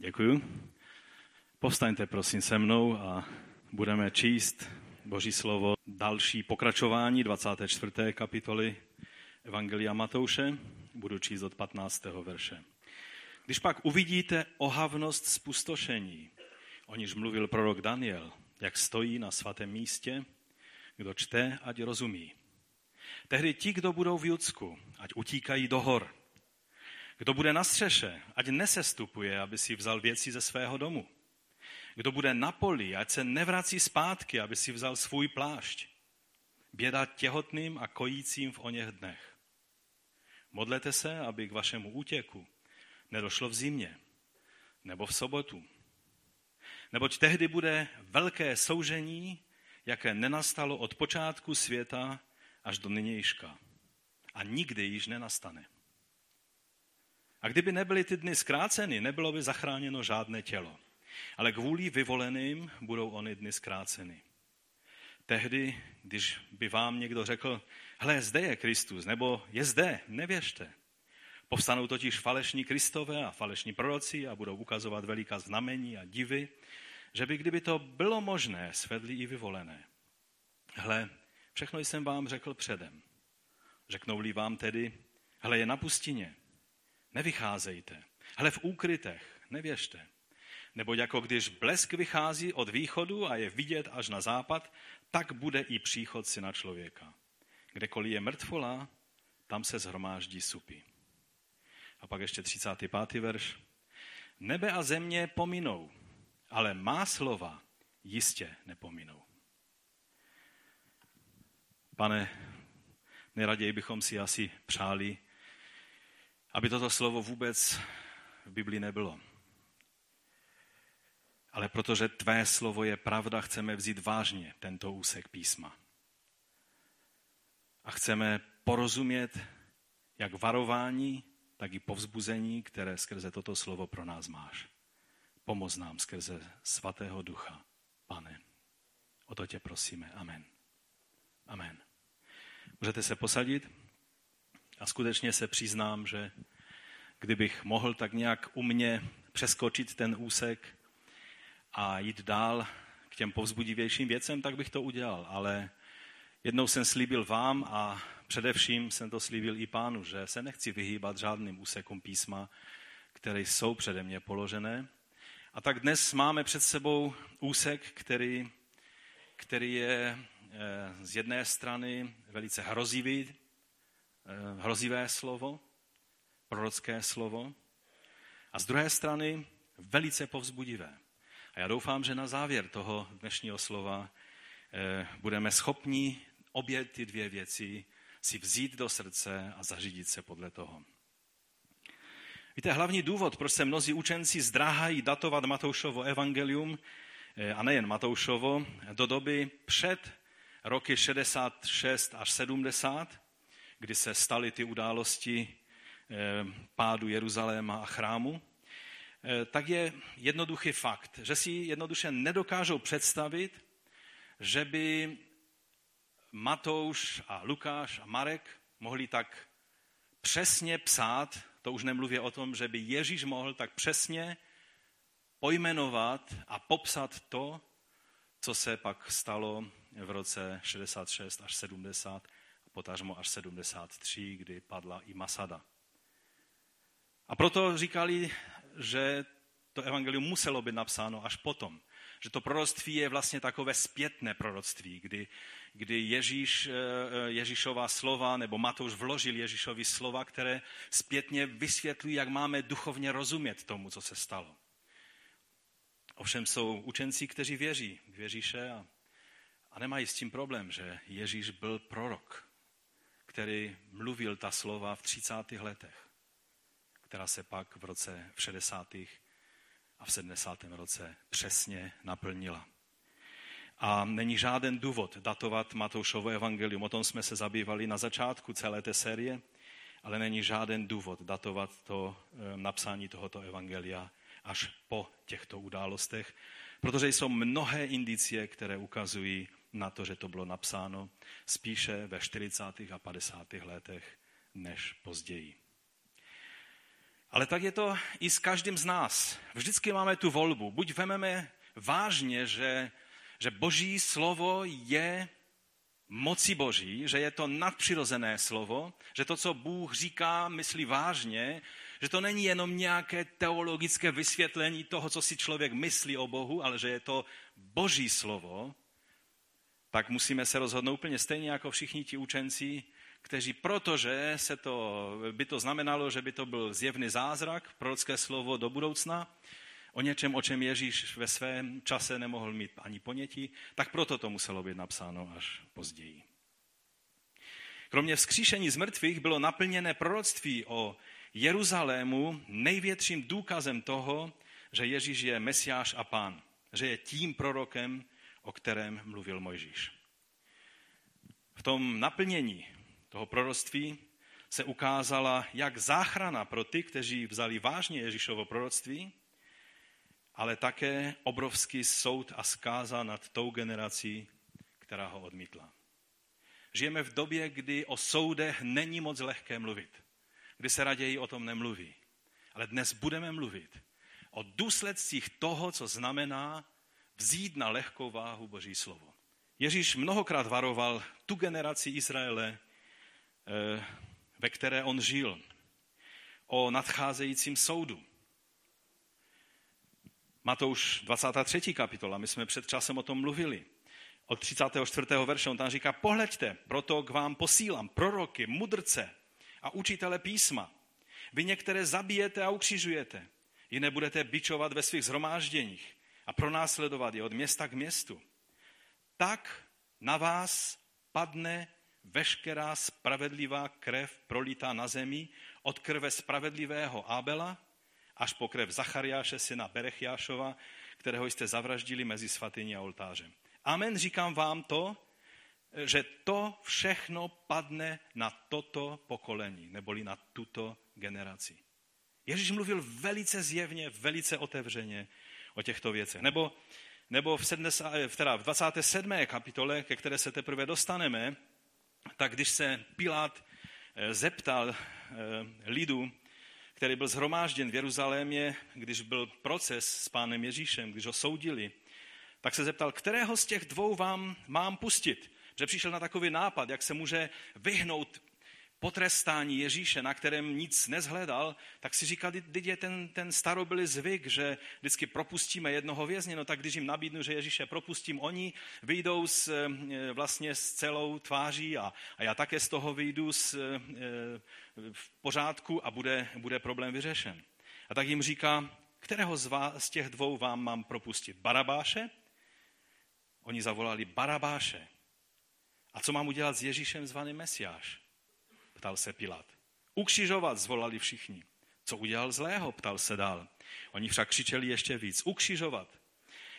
Děkuju. Povstaňte prosím se mnou a budeme číst Boží slovo další pokračování 24. kapitoly Evangelia Matouše. Budu číst od 15. verše. Když pak uvidíte ohavnost spustošení, o níž mluvil prorok Daniel, jak stojí na svatém místě, kdo čte, ať rozumí. Tehdy ti, kdo budou v Judsku, ať utíkají do hor. Kdo bude na střeše, ať nesestupuje, aby si vzal věci ze svého domu. Kdo bude na poli, ať se nevrací zpátky, aby si vzal svůj plášť. Běda těhotným a kojícím v oněch dnech. Modlete se, aby k vašemu útěku nedošlo v zimě nebo v sobotu. Neboť tehdy bude velké soužení, jaké nenastalo od počátku světa až do nynějška. A nikdy již nenastane. A kdyby nebyly ty dny zkráceny, nebylo by zachráněno žádné tělo. Ale kvůli vyvoleným budou ony dny zkráceny. Tehdy, když by vám někdo řekl, hle, zde je Kristus, nebo je zde, nevěřte. Povstanou totiž falešní Kristové a falešní proroci a budou ukazovat veliká znamení a divy, že by kdyby to bylo možné, svedli i vyvolené. Hle, všechno jsem vám řekl předem. Řeknou-li vám tedy, hle, je na pustině, nevycházejte. Hle, v úkrytech, nevěřte. Nebo jako když blesk vychází od východu a je vidět až na západ, tak bude i příchod syna člověka. Kdekoliv je mrtvola, tam se zhromáždí supy. A pak ještě 35. verš. Nebe a země pominou, ale má slova jistě nepominou. Pane, nejraději bychom si asi přáli, aby toto slovo vůbec v Biblii nebylo. Ale protože tvé slovo je pravda, chceme vzít vážně tento úsek písma. A chceme porozumět jak varování, tak i povzbuzení, které skrze toto slovo pro nás máš. Pomoz nám skrze svatého ducha, pane. O to tě prosíme. Amen. Amen. Můžete se posadit a skutečně se přiznám, že kdybych mohl tak nějak u mě přeskočit ten úsek a jít dál k těm povzbudivějším věcem, tak bych to udělal. Ale jednou jsem slíbil vám a především jsem to slíbil i pánu, že se nechci vyhýbat žádným úsekům písma, které jsou přede mě položené. A tak dnes máme před sebou úsek, který, který je eh, z jedné strany velice hrozivý, hrozivé slovo, prorocké slovo, a z druhé strany velice povzbudivé. A já doufám, že na závěr toho dnešního slova eh, budeme schopni obě ty dvě věci si vzít do srdce a zařídit se podle toho. Víte, hlavní důvod, proč se mnozí učenci zdráhají datovat Matoušovo evangelium, eh, a nejen Matoušovo, do doby před roky 66 až 70, kdy se staly ty události eh, pádu Jeruzaléma a chrámu, eh, tak je jednoduchý fakt, že si jednoduše nedokážou představit, že by Matouš a Lukáš a Marek mohli tak přesně psát, to už nemluví o tom, že by Ježíš mohl tak přesně pojmenovat a popsat to, co se pak stalo v roce 66 až 70 a potažmo až 73, kdy padla i Masada. A proto říkali, že to evangelium muselo být napsáno až potom. Že to proroctví je vlastně takové zpětné proroctví, kdy, kdy Ježíš, eh, eh, Ježíšova slova, nebo Matouš vložil Ježíšovi slova, které zpětně vysvětlují, jak máme duchovně rozumět tomu, co se stalo. Ovšem jsou učenci, kteří věří v Ježíše a, a nemají s tím problém, že Ježíš byl prorok, který mluvil ta slova v 30. letech, která se pak v roce v 60. a v 70. roce přesně naplnila. A není žádný důvod datovat Matoušovo evangelium. O tom jsme se zabývali na začátku celé té série, ale není žádný důvod datovat to eh, napsání tohoto evangelia až po těchto událostech, protože jsou mnohé indicie, které ukazují na to, že to bylo napsáno spíše ve 40. a 50. letech než později. Ale tak je to i s každým z nás. Vždycky máme tu volbu. Buď vememe vážně, že, že Boží slovo je moci Boží, že je to nadpřirozené slovo, že to, co Bůh říká, myslí vážně, že to není jenom nějaké teologické vysvětlení toho, co si člověk myslí o Bohu, ale že je to Boží slovo, tak musíme se rozhodnout úplně stejně jako všichni ti učenci, kteří, protože se to, by to znamenalo, že by to byl zjevný zázrak, prorocké slovo do budoucna, o něčem, o čem Ježíš ve svém čase nemohl mít ani ponětí, tak proto to muselo být napsáno až později. Kromě vzkříšení z mrtvých bylo naplněné proroctví o Jeruzalému největším důkazem toho, že Ježíš je Mesiáš a Pán, že je tím prorokem, o kterém mluvil Mojžíš. V tom naplnění toho proroctví se ukázala jak záchrana pro ty, kteří vzali vážně Ježíšovo proroctví, ale také obrovský soud a zkáza nad tou generací, která ho odmítla. Žijeme v době, kdy o soudech není moc lehké mluvit, kdy se raději o tom nemluví. Ale dnes budeme mluvit o důsledcích toho, co znamená vzít na lehkou váhu Boží slovo. Ježíš mnohokrát varoval tu generaci Izraele, eh, ve které on žil, o nadcházejícím soudu. Matouš 23. kapitola, my jsme před časem o tom mluvili. Od 34. verše on tam říká, pohleďte, proto k vám posílám proroky, mudrce a učitele písma. Vy některé zabijete a ukřižujete, jiné budete bičovat ve svých zhromážděních a pronásledovat je od města k městu. Tak na vás padne veškerá spravedlivá krev prolitá na zemi od krve spravedlivého Abela až po krev Zachariáše, syna Berechiášova, kterého jste zavraždili mezi svatyní a oltářem. Amen, říkám vám to, že to všechno padne na toto pokolení, neboli na tuto generaci. Ježíš mluvil velice zjevně, velice otevřeně o těchto věcech. Nebo, nebo v, 70, v, teda v 27. kapitole, ke které se teprve dostaneme, tak když se Pilát eh, zeptal eh, lidu, který byl zhromážděn v Jeruzalémě, když byl proces s pánem Ježíšem, když ho soudili, tak se zeptal, kterého z těch dvou vám mám pustit? Že přišel na takový nápad, jak se může vyhnout potrestání Ježíše, na kterém nic nezhledal, tak si říkal, teď je ten, ten starobylý zvyk, že vždycky propustíme jednoho vězně, no tak když jim nabídnu, že Ježíše propustím, oni vyjdou s, e, vlastně s celou tváří a, a já také z toho vyjdu s, e, v pořádku a bude, bude problém vyřešen. A tak jim říká, kterého z, vás, z těch dvou vám mám propustit? Barabáše? Oni zavolali Barabáše. A co mám udělat s Ježíšem zvaným Mesiáš? Ptal se Pilát. Ukřižovat, zvolali všichni. Co udělal zlého, ptal se dál. Oni však křičeli ještě víc. Ukřižovat.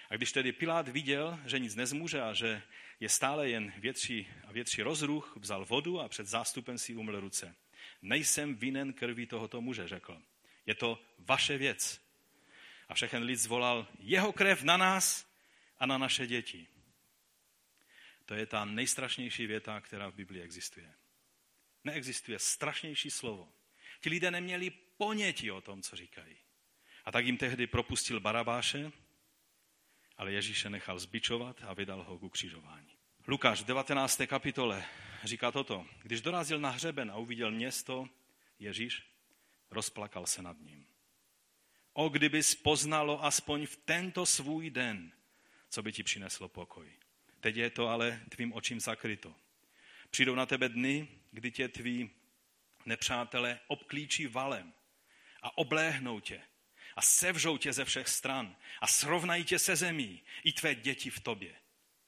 A když tedy Pilát viděl, že nic nezmůže a že je stále jen větší a větší rozruch, vzal vodu a před zástupem si umyl ruce. Nejsem vinen krví tohoto muže, řekl. Je to vaše věc. A všechen lid zvolal, jeho krev na nás a na naše děti. To je ta nejstrašnější věta, která v Biblii existuje. Neexistuje strašnější slovo. Ti lidé neměli ponětí o tom, co říkají. A tak jim tehdy propustil Barabáše, ale Ježíše nechal zbičovat a vydal ho k ukřižování. Lukáš v 19. kapitole říká toto. Když dorazil na hřeben a uviděl město, Ježíš rozplakal se nad ním. O kdyby poznalo aspoň v tento svůj den, co by ti přineslo pokoj. Teď je to ale tvým očím zakryto. Přijdou na tebe dny, kdy tě tví nepřátelé obklíčí valem a obléhnou tě a sevřou tě ze všech stran a srovnají tě se zemí i tvé děti v tobě.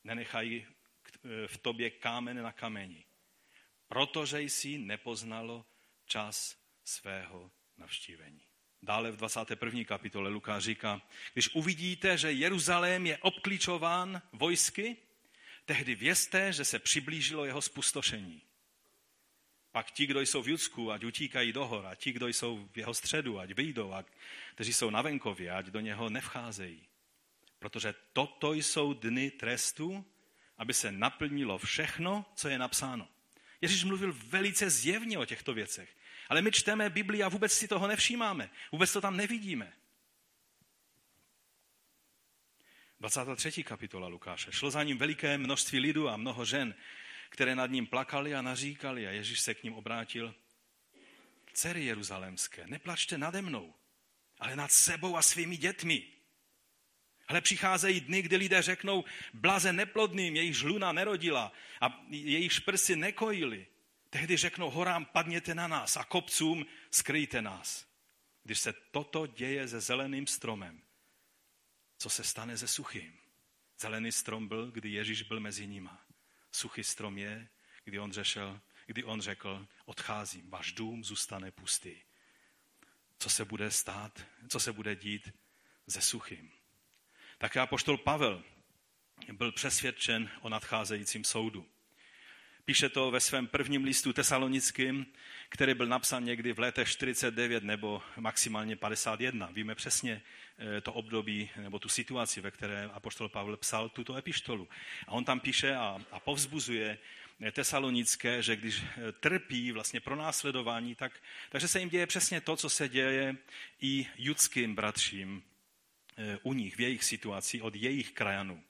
Nenechají v tobě kámen na kameni, protože jsi nepoznalo čas svého navštívení. Dále v 21. kapitole Lukáš říká, když uvidíte, že Jeruzalém je obklíčován vojsky, tehdy vězte, že se přiblížilo jeho spustošení. Pak ti, kdo jsou v Judsku, ať utíkají do hor, a ti, kdo jsou v jeho středu, ať vyjdou, a kteří jsou na venkově, ať do něho nevcházejí. Protože toto jsou dny trestu, aby se naplnilo všechno, co je napsáno. Ježíš mluvil velice zjevně o těchto věcech. Ale my čteme Bibli a vůbec si toho nevšímáme. Vůbec to tam nevidíme. 23. kapitola Lukáše. Šlo za ním veliké množství lidu a mnoho žen, které nad ním plakali a naříkali a Ježíš se k ním obrátil. Dcery jeruzalémské, neplačte nade mnou, ale nad sebou a svými dětmi. Ale přicházejí dny, kdy lidé řeknou, blaze neplodným, jejich žluna nerodila a jejich šprsy nekojili. Tehdy řeknou horám, padněte na nás a kopcům skryjte nás. Když se toto děje se zeleným stromem, co se stane se suchým? Zelený strom byl, kdy Ježíš byl mezi nima. Suchý strom je, kdy on, řešel, kdy on řekl, odcházím, váš dům zůstane pustý. Co se bude stát, co se bude dít se suchým? Také apoštol Pavel byl přesvědčen o nadcházejícím soudu. Píše to ve svém prvním listu tesalonickým, který byl napsán někdy v letech 49 nebo maximálně 51. Víme přesně eh, to období nebo tu situaci, ve které apoštol Pavel psal tuto epištolu. A on tam píše a, a povzbuzuje eh, tesalonické, že když eh, trpí vlastně pro následování, tak, takže se jim děje přesně to, co se děje i judským bratřím u nich, v jejich situaci, od jejich krajanů.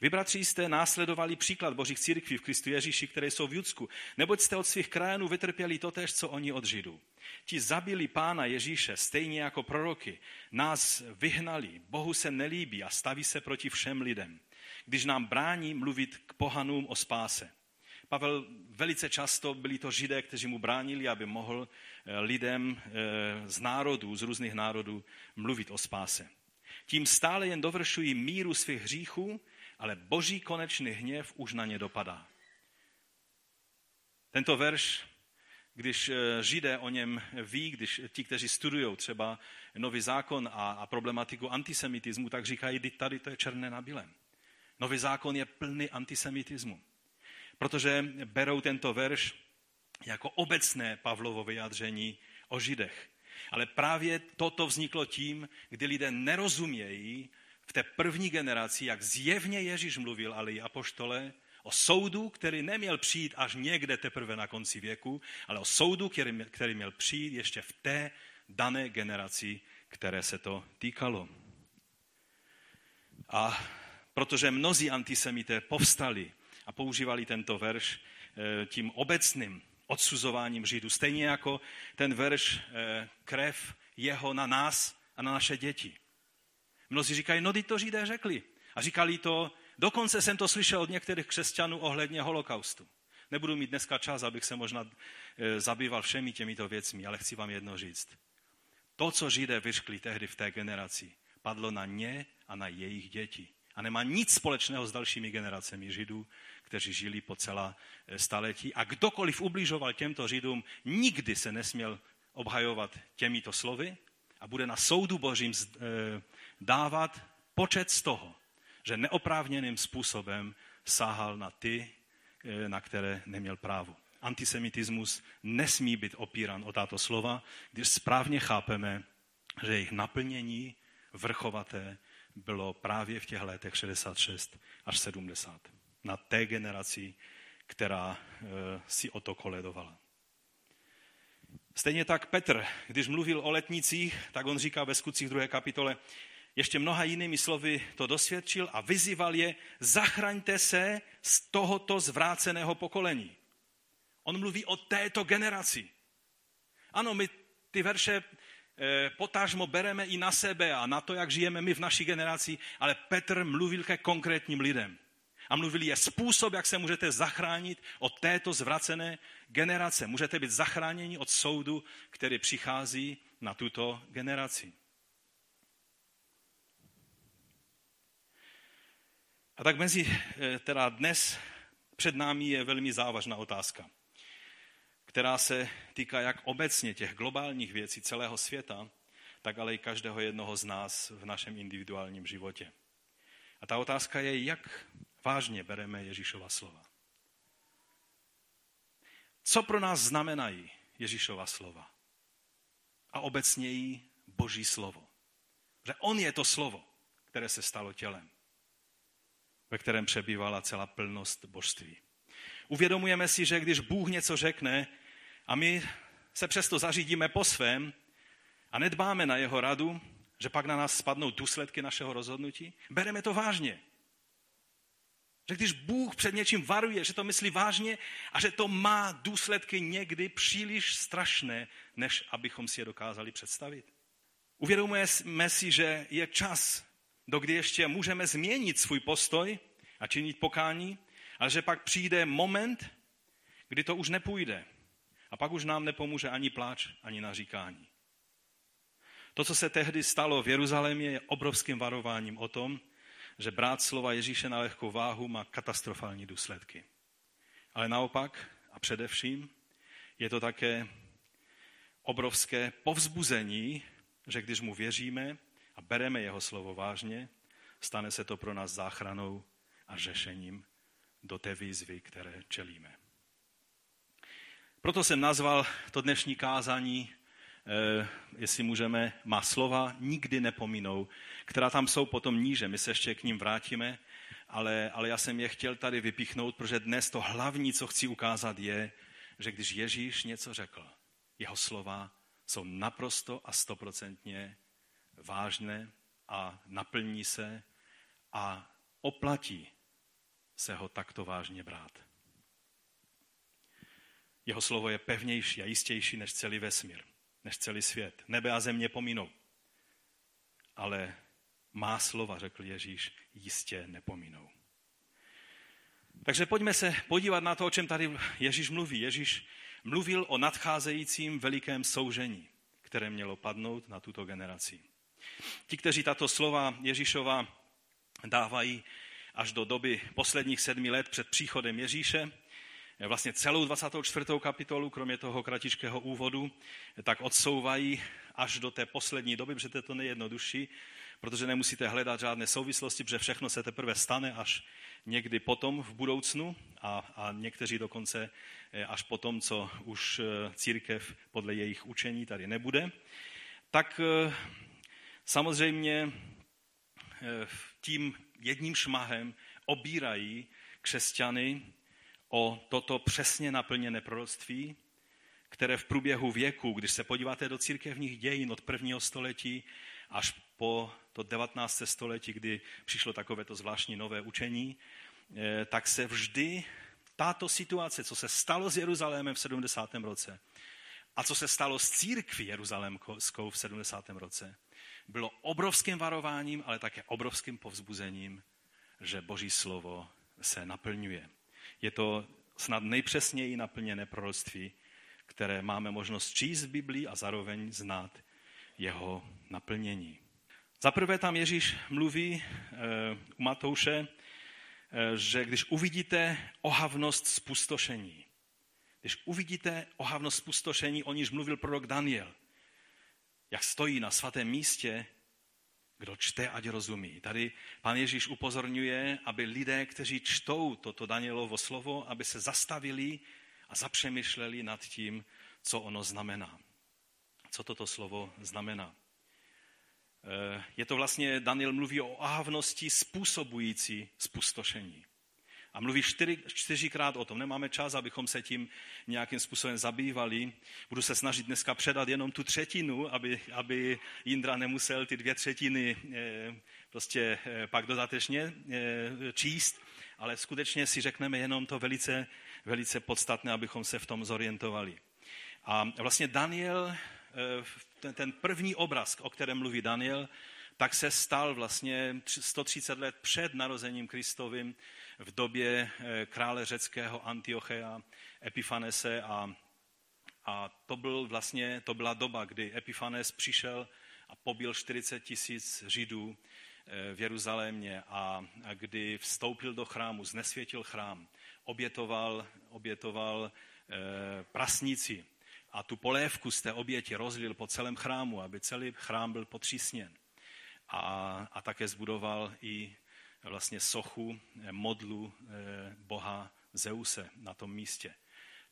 Vy, bratři, jste následovali příklad božích církví v Kristu Ježíši, které jsou v Judsku, neboť jste od svých krajanů vytrpěli totéž, co oni od Židů. Ti zabili pána Ježíše, stejně jako proroky, nás vyhnali, Bohu se nelíbí a staví se proti všem lidem, když nám brání mluvit k pohanům o spáse. Pavel velice často byli to židé, kteří mu bránili, aby mohl eh, lidem eh, z národů, z různých národů mluvit o spáse. Tím stále jen dovršují míru svých hříchů ale boží konečný hněv už na ně dopadá. Tento verš, když eh, židé o něm ví, když ti, kteří studují třeba nový zákon a, a problematiku antisemitismu, tak říkají, tady to je černé na bílém. Nový zákon je plný antisemitismu. Protože berou tento verš jako obecné Pavlovo vyjádření o židech. Ale právě toto vzniklo tím, kdy lidé nerozumějí v té první generaci, jak zjevně Ježíš mluvil, ale i apoštole, o soudu, který neměl přijít až někde teprve na konci věku, ale o soudu, který, který měl přijít ještě v té dané generaci, které se to týkalo. A protože mnozí antisemité povstali a používali tento verš eh, tím obecným odsuzováním Židů, stejně jako ten verš eh, krev jeho na nás a na naše děti. Mnozí říkají, no to Židé řekli. A říkali to, dokonce jsem to slyšel od některých křesťanů ohledně holokaustu. Nebudu mít dneska čas, abych se možná e, zabýval všemi těmito věcmi, ale chci vám jedno říct. To, co Židé vyškli tehdy v té generaci, padlo na ně a na jejich děti. A nemá nic společného s dalšími generacemi Židů, kteří žili po celá e, staletí. A kdokoliv ubližoval těmto Židům, nikdy se nesměl obhajovat těmito slovy a bude na soudu božím e, dávat počet z toho, že neoprávněným způsobem sáhal na ty, eh, na které neměl právo. Antisemitismus nesmí být opíran o tato slova, když správně chápeme, že jejich naplnění vrchovaté bylo právě v těch letech 66 až 70. Na té generaci, která eh, si o to koledovala. Stejně tak Petr, když mluvil o letnicích, tak on říká ve skutcích 2. kapitole, ještě mnoha jinými slovy to dosvědčil a vyzýval je, zachraňte se z tohoto zvráceného pokolení. On mluví o této generaci. Ano, my ty verše eh, potážmo bereme i na sebe a na to, jak žijeme my v naší generaci, ale Petr mluvil ke konkrétním lidem. A mluvil je způsob, jak se můžete zachránit od této zvracené generace. Můžete být zachráněni od soudu, který přichází na tuto generaci. A tak mezi, eh, teda dnes před námi je velmi závažná otázka, která se týká jak obecně těch globálních věcí celého světa, tak ale i každého jednoho z nás v našem individuálním životě. A ta otázka je, jak vážně bereme Ježíšova slova. Co pro nás znamenají Ježíšova slova? A obecněji Boží slovo. Že On je to slovo, které se stalo tělem ve kterém přebývala celá plnost božství. Uvědomujeme si, že když Bůh něco řekne a my se přesto zařídíme po svém a nedbáme na jeho radu, že pak na nás spadnou důsledky našeho rozhodnutí, bereme to vážně. Že když Bůh před něčím varuje, že to myslí vážně a že to má důsledky někdy příliš strašné, než abychom si je dokázali představit. Uvědomujeme si, že je čas, do kdy ještě můžeme změnit svůj postoj a činit pokání, ale že pak přijde moment, kdy to už nepůjde. A pak už nám nepomůže ani pláč, ani naříkání. To, co se tehdy stalo v Jeruzalémě, je obrovským varováním o tom, že brát slova Ježíše na lehkou váhu má katastrofální důsledky. Ale naopak a především je to také obrovské povzbuzení, že když mu věříme a bereme jeho slovo vážně, stane se to pro nás záchranou a řešením do té výzvy, které čelíme. Proto jsem nazval to dnešní kázání Eh, jestli můžeme, má slova nikdy nepominou, která tam jsou potom níže. My se ještě k ním vrátíme, ale, ale já jsem je chtěl tady vypíchnout, protože dnes to hlavní, co chci ukázat, je, že když Ježíš něco řekl, jeho slova jsou naprosto a stoprocentně vážné a naplní se a oplatí se ho takto vážně brát. Jeho slovo je pevnější a jistější než celý vesmír než celý svět. Nebe a země pominou. Ale má slova, řekl Ježíš, jistě nepominou. Takže pojďme se podívat na to, o čem tady Ježíš mluví. Ježíš mluvil o nadcházejícím velikém soužení, které mělo padnout na tuto generaci. Ti, kteří tato slova Ježíšova dávají až do doby posledních sedmi let před příchodem Ježíše, vlastně celou 24. kapitolu, kromě toho kratičkého úvodu, tak odsouvají až do té poslední doby, protože to je nejjednodušší, protože nemusíte hledat žádné souvislosti, protože všechno se teprve stane až někdy potom v budoucnu a, a někteří dokonce eh, až potom, co už eh, církev podle jejich učení tady nebude. Tak eh, samozřejmě tím jedním šmahem obírají křesťany o toto přesně naplněné proroctví, které v průběhu věku, když se podíváte do církevních dějin od prvního století až po to 19. století, kdy přišlo takovéto zvláštní nové učení, eh, tak se vždy tato situace, co se stalo s Jeruzalémem v 70. roce a co se stalo s církví jeruzalémskou v 70. roce, bylo obrovským varováním, ale také obrovským povzbuzením, že Boží slovo se naplňuje. Je to snad nejpřesněji naplněné proroctví, které máme možnost číst v Biblii a zároveň znát jeho naplnění. Za prvé tam Ježíš mluví eh, u Matouše, eh, že když uvidíte ohavnost spustošení, když uvidíte ohavnost spustošení, o níž mluvil prorok Daniel, jak stojí na svatém místě kdo čte, ať rozumí. Tady pan Ježíš upozorňuje, aby lidé, kteří čtou toto Danielovo slovo, aby se zastavili a zapřemýšleli nad tím, co ono znamená. Co toto slovo znamená. Eh, je to vlastně, Daniel mluví o ohavnosti způsobující spustošení. A mluví čtyři, čtyřikrát o tom. Nemáme čas, abychom se tím nějakým způsobem zabývali. Budu se snažit dneska předat jenom tu třetinu, aby, aby Jindra nemusel ty dvě třetiny eh, prostě eh, pak dodatečně eh, číst, ale skutečně si řekneme jenom to velice, velice podstatné, abychom se v tom zorientovali. A vlastně Daniel, ten první obraz, o kterém mluví Daniel, tak se stal vlastně 130 let před narozením Kristovým v době eh, krále řeckého Antiochea Epifanese a, a to, byl vlastně, to byla doba, kdy Epifanes přišel a pobil 40 tisíc Židů eh, v Jeruzalémě a, a kdy vstoupil do chrámu, znesvětil chrám, obětoval, obětoval e, prasnici a tu polévku z té oběti rozlil po celém chrámu, aby celý chrám byl potřísněn. A, a také zbudoval i vlastně sochu, eh, modlu eh, boha Zeuse na tom místě.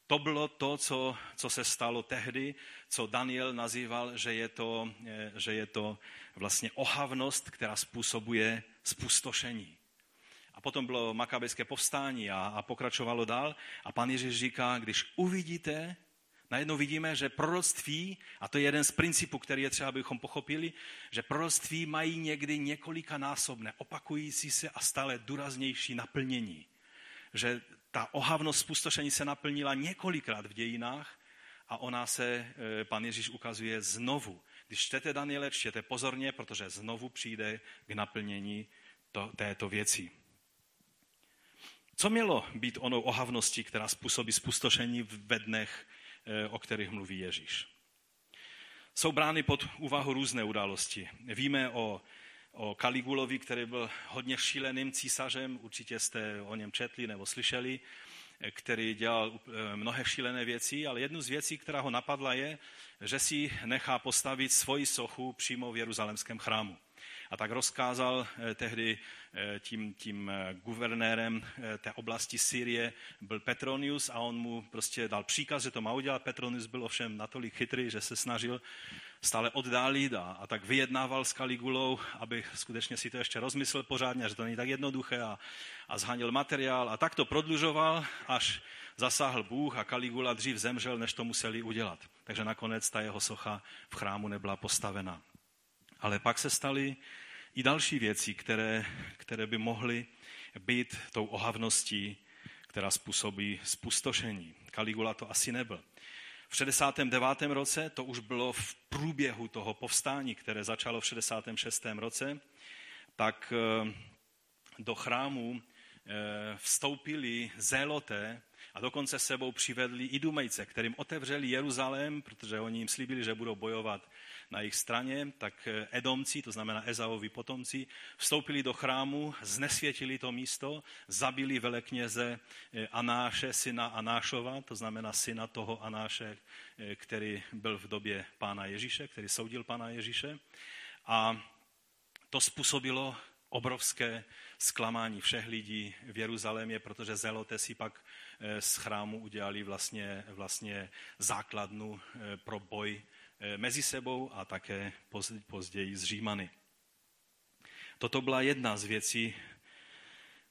To bylo to, co, co se stalo tehdy, co Daniel nazýval, že je to, eh, že je to vlastně ohavnost, která způsobuje spustošení. A potom bylo makabejské povstání a, a pokračovalo dál. A pan Ježíš říká, když uvidíte Najednou vidíme, že proroctví, a to je jeden z principů, který je třeba, abychom pochopili, že proroctví mají někdy několika násobné, opakující se a stále důraznější naplnění. Že ta ohavnost spustošení se naplnila několikrát v dějinách a ona se, eh, pan Ježíš ukazuje znovu. Když čtete Daniele, čtěte pozorně, protože znovu přijde k naplnění to, této věci. Co mělo být onou ohavností, která způsobí spustošení ve dnech, o kterých mluví Ježíš? Jsou brány pod úvahu různé události. Víme o, o Kaligulovi, který byl hodně šíleným císařem, určitě jste o něm četli nebo slyšeli, eh, který dělal eh, mnohé šílené věci, ale jednu z věcí, která ho napadla, je, že si nechá postavit svoji sochu přímo v Jeruzalemském chrámu. A tak rozkázal eh, tehdy eh, tím, tím eh, guvernérem té oblasti Syrie byl Petronius a on mu prostě dal příkaz, že to má udělat. Petronius byl ovšem natolik chytrý, že se snažil stále oddálit a, a tak vyjednával s Kaligulou, aby skutečně si to ještě rozmyslel pořádně, že to není tak jednoduché a, a zhanil materiál a tak to prodlužoval, až zasáhl Bůh a Kaligula dřív zemřel, než to museli udělat. Takže nakonec ta jeho socha v chrámu nebyla postavena. Ale pak se staly i další věci, které, které by mohly být tou ohavností, která způsobí spustošení. Kaligula to asi nebyl. V 69. roce, to už bylo v průběhu toho povstání, které začalo v 66. roce, tak eh, do chrámu eh, vstoupili zéloté a dokonce sebou přivedli i Dumejce, kterým otevřeli Jeruzalém, protože oni jim slíbili, že budou bojovat na jejich straně, tak eh, Edomci, to znamená Ezaovi potomci, vstoupili do chrámu, znesvětili to místo, zabili velekněze eh, Anáše, syna Anášova, to znamená syna toho Anáše, eh, který byl v době pána Ježíše, který soudil pána Ježíše. A to způsobilo obrovské zklamání všech lidí v Jeruzalémě, protože zelote si pak z chrámu udělali vlastně, vlastně základnu pro boj mezi sebou a také později s Římany. Toto byla jedna z věcí.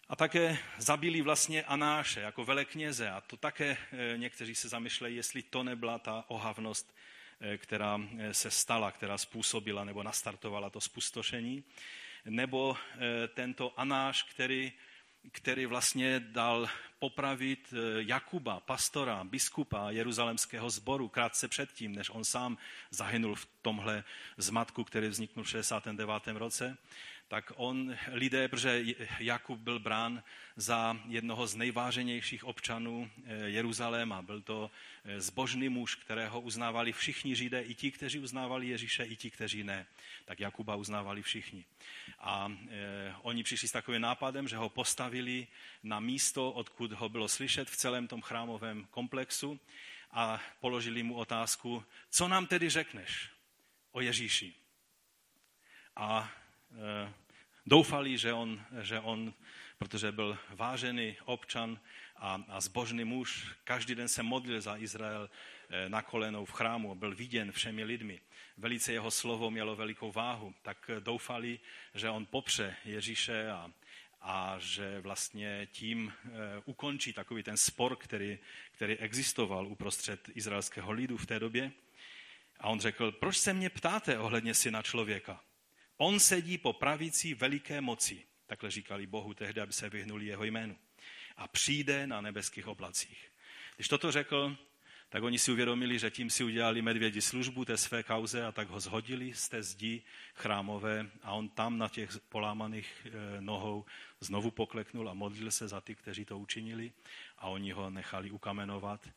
A také zabili vlastně Anáše jako velekněze. A to také eh, někteří se zamýšlejí, jestli to nebyla ta ohavnost, eh, která se stala, která způsobila nebo nastartovala to spustošení. Nebo tento Anáš, který který vlastně dal popravit eh, Jakuba, pastora, biskupa jeruzalemského sboru, krátce předtím, než on sám zahynul v tomhle zmatku, který vzniknul v 69. roce tak on, lidé, protože Jakub byl brán za jednoho z nejváženějších občanů eh, Jeruzaléma. Byl to eh, zbožný muž, kterého uznávali všichni Židé, i ti, kteří uznávali Ježíše, i ti, kteří ne. Tak Jakuba uznávali všichni. A eh, oni přišli s takovým nápadem, že ho postavili na místo, odkud ho bylo slyšet v celém tom chrámovém komplexu a položili mu otázku, co nám tedy řekneš o Ježíši? A doufali, že on, že on, protože byl vážený občan a, a zbožný muž, každý den se modlil za Izrael eh, na kolenou v chrámu, byl viděn všemi lidmi. Velice jeho slovo mělo velikou váhu, tak doufali, že on popře Ježíše a, a že vlastně tím eh, ukončí takový ten spor, který, který existoval uprostřed izraelského lidu v té době. A on řekl, proč se mě ptáte ohledně syna člověka? On sedí po pravici veliké moci, takhle říkali Bohu tehdy, aby se vyhnuli jeho jménu. A přijde na nebeských oblacích. Když toto řekl, tak oni si uvědomili, že tím si udělali medvědi službu té své kauze a tak ho zhodili z té zdi chrámové a on tam na těch polámaných eh, nohou znovu pokleknul a modlil se za ty, kteří to učinili a oni ho nechali ukamenovat.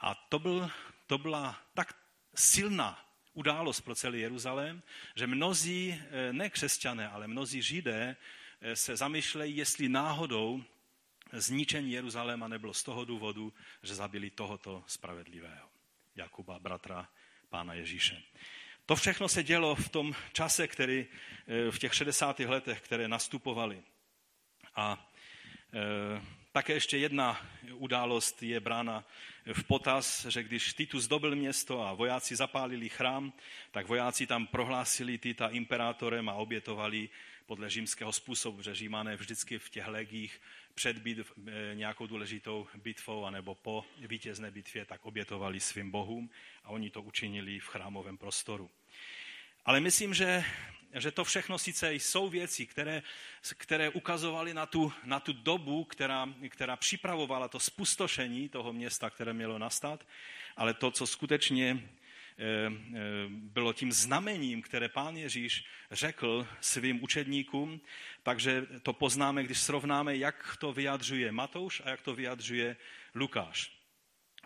A to, byl, to byla tak silná událost pro celý Jeruzalém, že mnozí, eh, ne křesťané, ale mnozí židé eh, se zamýšlejí, jestli náhodou zničení Jeruzaléma nebylo z toho důvodu, že zabili tohoto spravedlivého. Jakuba, bratra pána Ježíše. To všechno se dělo v tom čase, který eh, v těch 60. letech, které nastupovaly. A také ještě jedna událost je brána v potaz, že když Titus dobil město a vojáci zapálili chrám, tak vojáci tam prohlásili Tita imperátorem a obětovali podle římského způsobu, že římané vždycky v těch legích před bitv, eh, nějakou důležitou bitvou anebo po vítězné bitvě tak obětovali svým bohům a oni to učinili v chrámovém prostoru. Ale myslím, že, že to všechno sice jsou věci, které, které ukazovaly na tu, na tu dobu, která, která připravovala to spustošení toho města, které mělo nastat, ale to, co skutečně eh, eh, bylo tím znamením, které pán Ježíš řekl svým učedníkům, takže to poznáme, když srovnáme, jak to vyjadřuje Matouš a jak to vyjadřuje Lukáš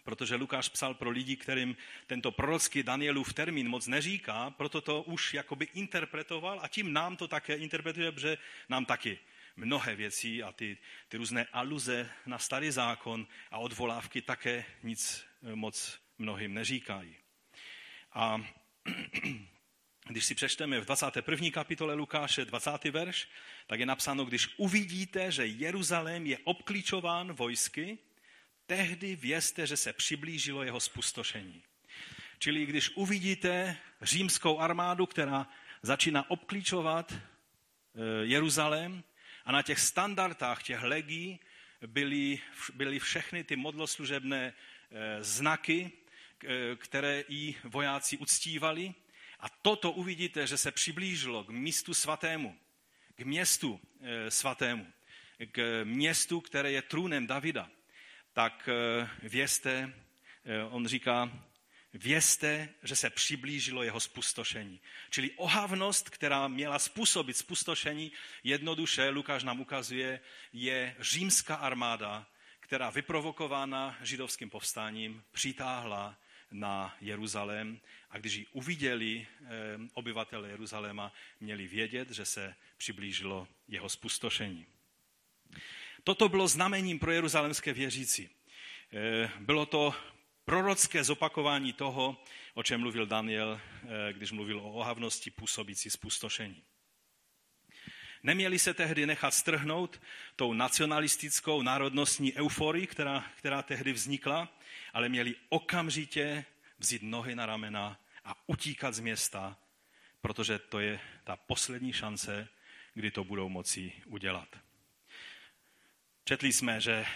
protože Lukáš psal pro lidi, kterým tento prorocký Danielův termín moc neříká, proto to už jakoby interpretoval a tím nám to také interpretuje, protože nám taky mnohé věcí a ty, ty různé aluze na starý zákon a odvolávky také nic eh, moc mnohým neříkají. A když si přečteme v 21. kapitole Lukáše 20. verš, tak je napsáno, když uvidíte, že Jeruzalém je obklíčován vojsky, tehdy vězte, že se přiblížilo jeho spustošení. Čili když uvidíte římskou armádu, která začíná obklíčovat eh, Jeruzalém a na těch standardách těch legí byly, byly všechny ty modloslužebné eh, znaky, které i vojáci uctívali. A toto uvidíte, že se přiblížilo k místu svatému, k městu svatému, k městu, které je trůnem Davida tak eh, vězte, eh, on říká, vězte, že se přiblížilo jeho spustošení. Čili ohavnost, která měla způsobit spustošení, jednoduše, Lukáš nám ukazuje, je římská armáda, která vyprovokována židovským povstáním přitáhla na Jeruzalém a když ji uviděli eh, obyvatele Jeruzaléma, měli vědět, že se přiblížilo jeho spustošení. Toto bylo znamením pro jeruzalemské věřící. Eh, bylo to prorocké zopakování toho, o čem mluvil Daniel, eh, když mluvil o ohavnosti působící spustošení. Neměli se tehdy nechat strhnout tou nacionalistickou národnostní euforii, která, která tehdy vznikla, ale měli okamžitě vzít nohy na ramena a utíkat z města, protože to je ta poslední šance, kdy to budou moci udělat. Četli jsme, že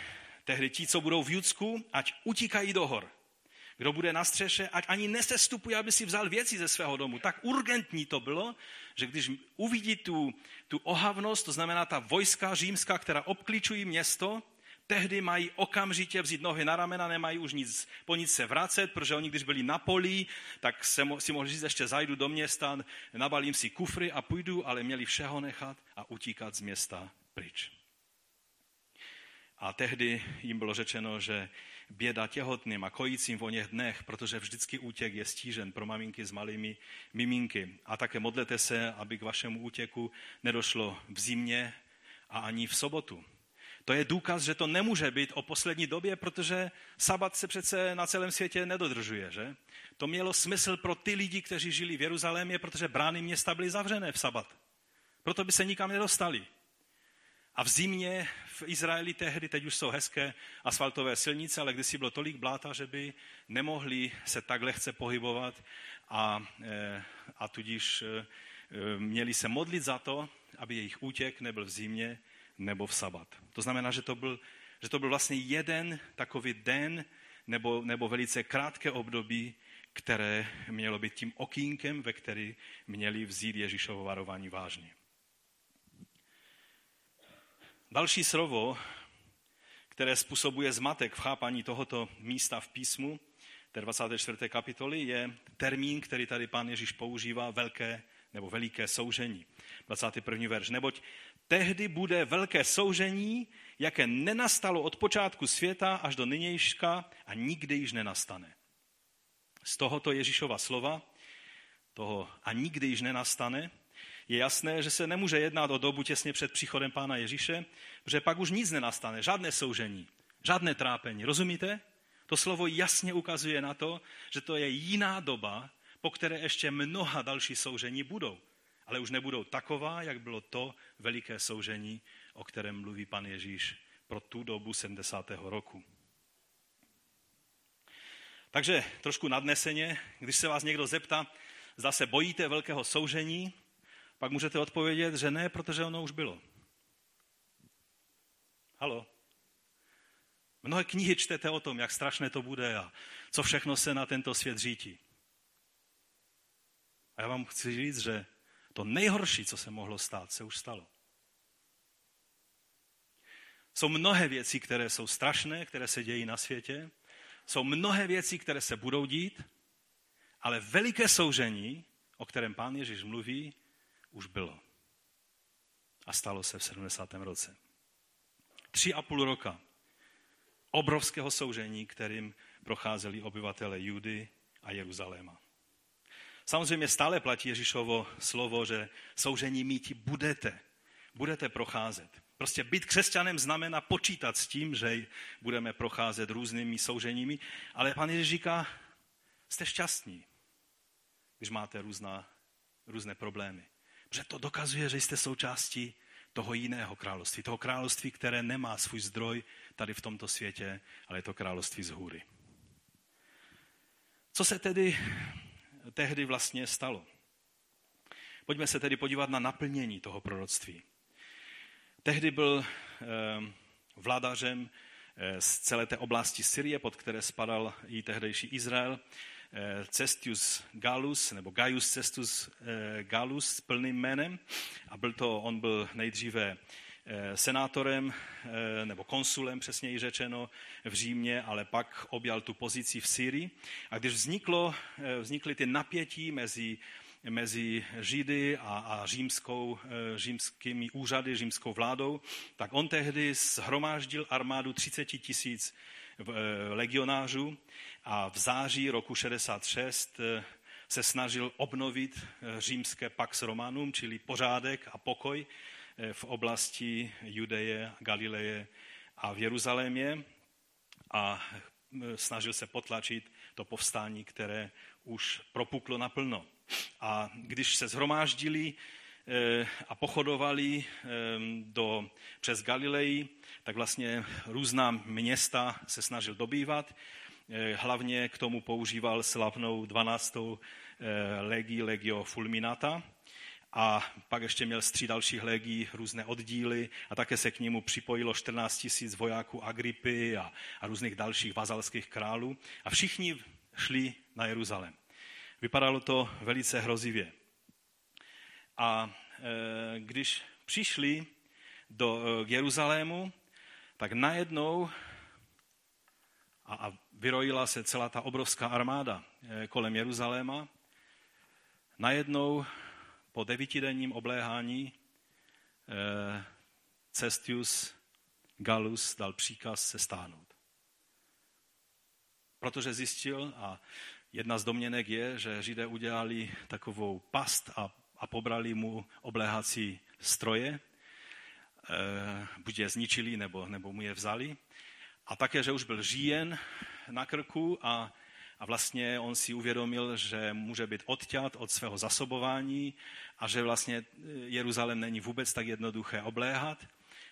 tehdy ti, co budou v Judsku, ať utíkají do hor. Kdo bude na střeše, ať ani nesestupuje, aby si vzal věci ze svého domu. Tak urgentní to bylo, že když uvidí tu, tu ohavnost, to znamená ta vojska římská, která obklíčují město, tehdy mají okamžitě vzít nohy na ramena, nemají už nic, po nic se vracet, protože oni, když byli na polí, tak se, si mohli říct, ještě zajdu do města, nabalím si kufry a půjdu, ale měli všeho nechat a utíkat z města pryč. A tehdy jim bylo řečeno, že běda těhotným a kojícím v oněch dnech, protože vždycky útěk je stížen pro maminky s malými miminky. A také modlete se, aby k vašemu útěku nedošlo v zimě a ani v sobotu. To je důkaz, že to nemůže být o poslední době, protože sabat se přece na celém světě nedodržuje. Že? To mělo smysl pro ty lidi, kteří žili v Jeruzalémě, protože brány města byly zavřené v sabat. Proto by se nikam nedostali. A v zimě v Izraeli tehdy, teď už jsou hezké asfaltové silnice, ale kdysi bylo tolik bláta, že by nemohli se tak lehce pohybovat a, eh, a tudíž eh, měli se modlit za to, aby jejich útěk nebyl v zimě nebo v sabat. To znamená, že to byl, že to byl vlastně jeden takový den nebo, nebo velice krátké období, které mělo být tím okýnkem, ve který měli vzít Ježíšovo varování vážně. Další slovo, které způsobuje zmatek v chápaní tohoto místa v písmu, té 24. kapitoly, je termín, který tady pán Ježíš používá, velké nebo veliké soužení. 21. verš. Neboť tehdy bude velké soužení, jaké nenastalo od počátku světa až do nynějška a nikdy již nenastane. Z tohoto Ježíšova slova, toho a nikdy již nenastane, je jasné, že se nemůže jednat o dobu těsně před příchodem Pána Ježíše, protože pak už nic nenastane, žádné soužení, žádné trápení. Rozumíte? To slovo jasně ukazuje na to, že to je jiná doba, po které ještě mnoha další soužení budou. Ale už nebudou taková, jak bylo to veliké soužení, o kterém mluví pan Ježíš pro tu dobu 70. roku. Takže trošku nadneseně, když se vás někdo zeptá, zda se bojíte velkého soužení, pak můžete odpovědět, že ne, protože ono už bylo. Halo? Mnohé knihy čtete o tom, jak strašné to bude a co všechno se na tento svět řítí. A já vám chci říct, že to nejhorší, co se mohlo stát, se už stalo. Jsou mnohé věci, které jsou strašné, které se dějí na světě. Jsou mnohé věci, které se budou dít, ale veliké soužení, o kterém pán Ježíš mluví, už bylo. A stalo se v 70. roce. Tři a půl roka obrovského soužení, kterým procházeli obyvatele Judy a Jeruzaléma. Samozřejmě stále platí Ježíšovo slovo, že soužení míti budete. Budete procházet. Prostě být křesťanem znamená počítat s tím, že budeme procházet různými souženími, ale pan Ježíš říká, jste šťastní, když máte různá, různé problémy. Protože to dokazuje, že jste součástí toho jiného království. Toho království, které nemá svůj zdroj tady v tomto světě, ale je to království z hůry. Co se tedy tehdy vlastně stalo? Pojďme se tedy podívat na naplnění toho proroctví. Tehdy byl eh, vládařem eh, z celé té oblasti Syrie, pod které spadal i tehdejší Izrael, Cestius Galus, nebo Gaius Cestus Galus s plným jménem. A byl to, on byl nejdříve senátorem nebo konsulem, přesněji řečeno, v Římě, ale pak objal tu pozici v Syrii. A když vzniklo, vznikly ty napětí mezi mezi Židy a, a římskou, eh, římskými úřady, římskou vládou, tak on tehdy zhromáždil armádu 30 tisíc eh, legionářů a v září roku 66 eh, se snažil obnovit římské Pax Romanum, čili pořádek a pokoj v oblasti Judeje, Galileje a v Jeruzalémě a snažil se potlačit to povstání, které už propuklo naplno. A když se zhromáždili eh, a pochodovali eh, do, přes Galilei, tak vlastně různá města se snažil dobývat. Eh, hlavně k tomu používal slavnou 12. legii Legio Fulminata. A pak ještě měl stří dalších legí, různé oddíly a také se k němu připojilo 14 tisíc vojáků Agripy a, a různých dalších vazalských králů. A všichni šli na Jeruzalém. Vypadalo to velice hrozivě. A e, když přišli do e, Jeruzalému, tak najednou a, a vyrojila se celá ta obrovská armáda e, kolem Jeruzaléma, najednou po devítidenním obléhání e, Cestius Galus dal příkaz se stáhnout. Protože zjistil a Jedna z domněnek je, že Židé udělali takovou past a, a pobrali mu obléhací stroje, e, buď je zničili, nebo, nebo mu je vzali. A také, že už byl žijen na krku a, a vlastně on si uvědomil, že může být odťat od svého zasobování a že vlastně Jeruzalém není vůbec tak jednoduché obléhat.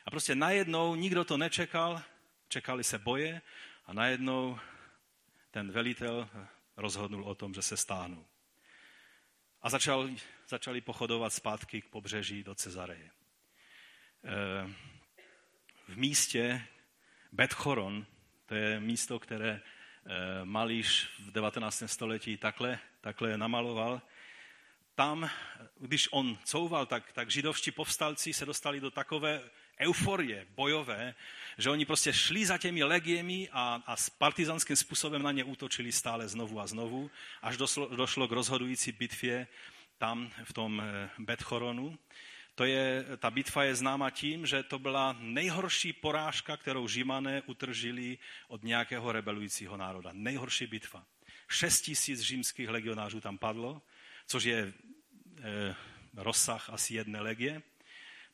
A prostě najednou nikdo to nečekal, čekali se boje a najednou ten velitel rozhodnul o tom, že se stáhnou. A začal, začali pochodovat zpátky k pobřeží do Cezareje. Eh, v místě Betchoron, to je místo, které eh, Malíš v 19. století takhle, takhle namaloval, tam, když on couval, tak, tak židovští povstalci se dostali do takové euforie bojové, že oni prostě šli za těmi legiemi a, a s partizanským způsobem na ně útočili stále znovu a znovu, až došlo, došlo k rozhodující bitvě tam v tom eh, Betchoronu. To je, ta bitva je známa tím, že to byla nejhorší porážka, kterou Římané utržili od nějakého rebelujícího národa. Nejhorší bitva. Šest tisíc římských legionářů tam padlo, což je e, rozsah asi jedné legie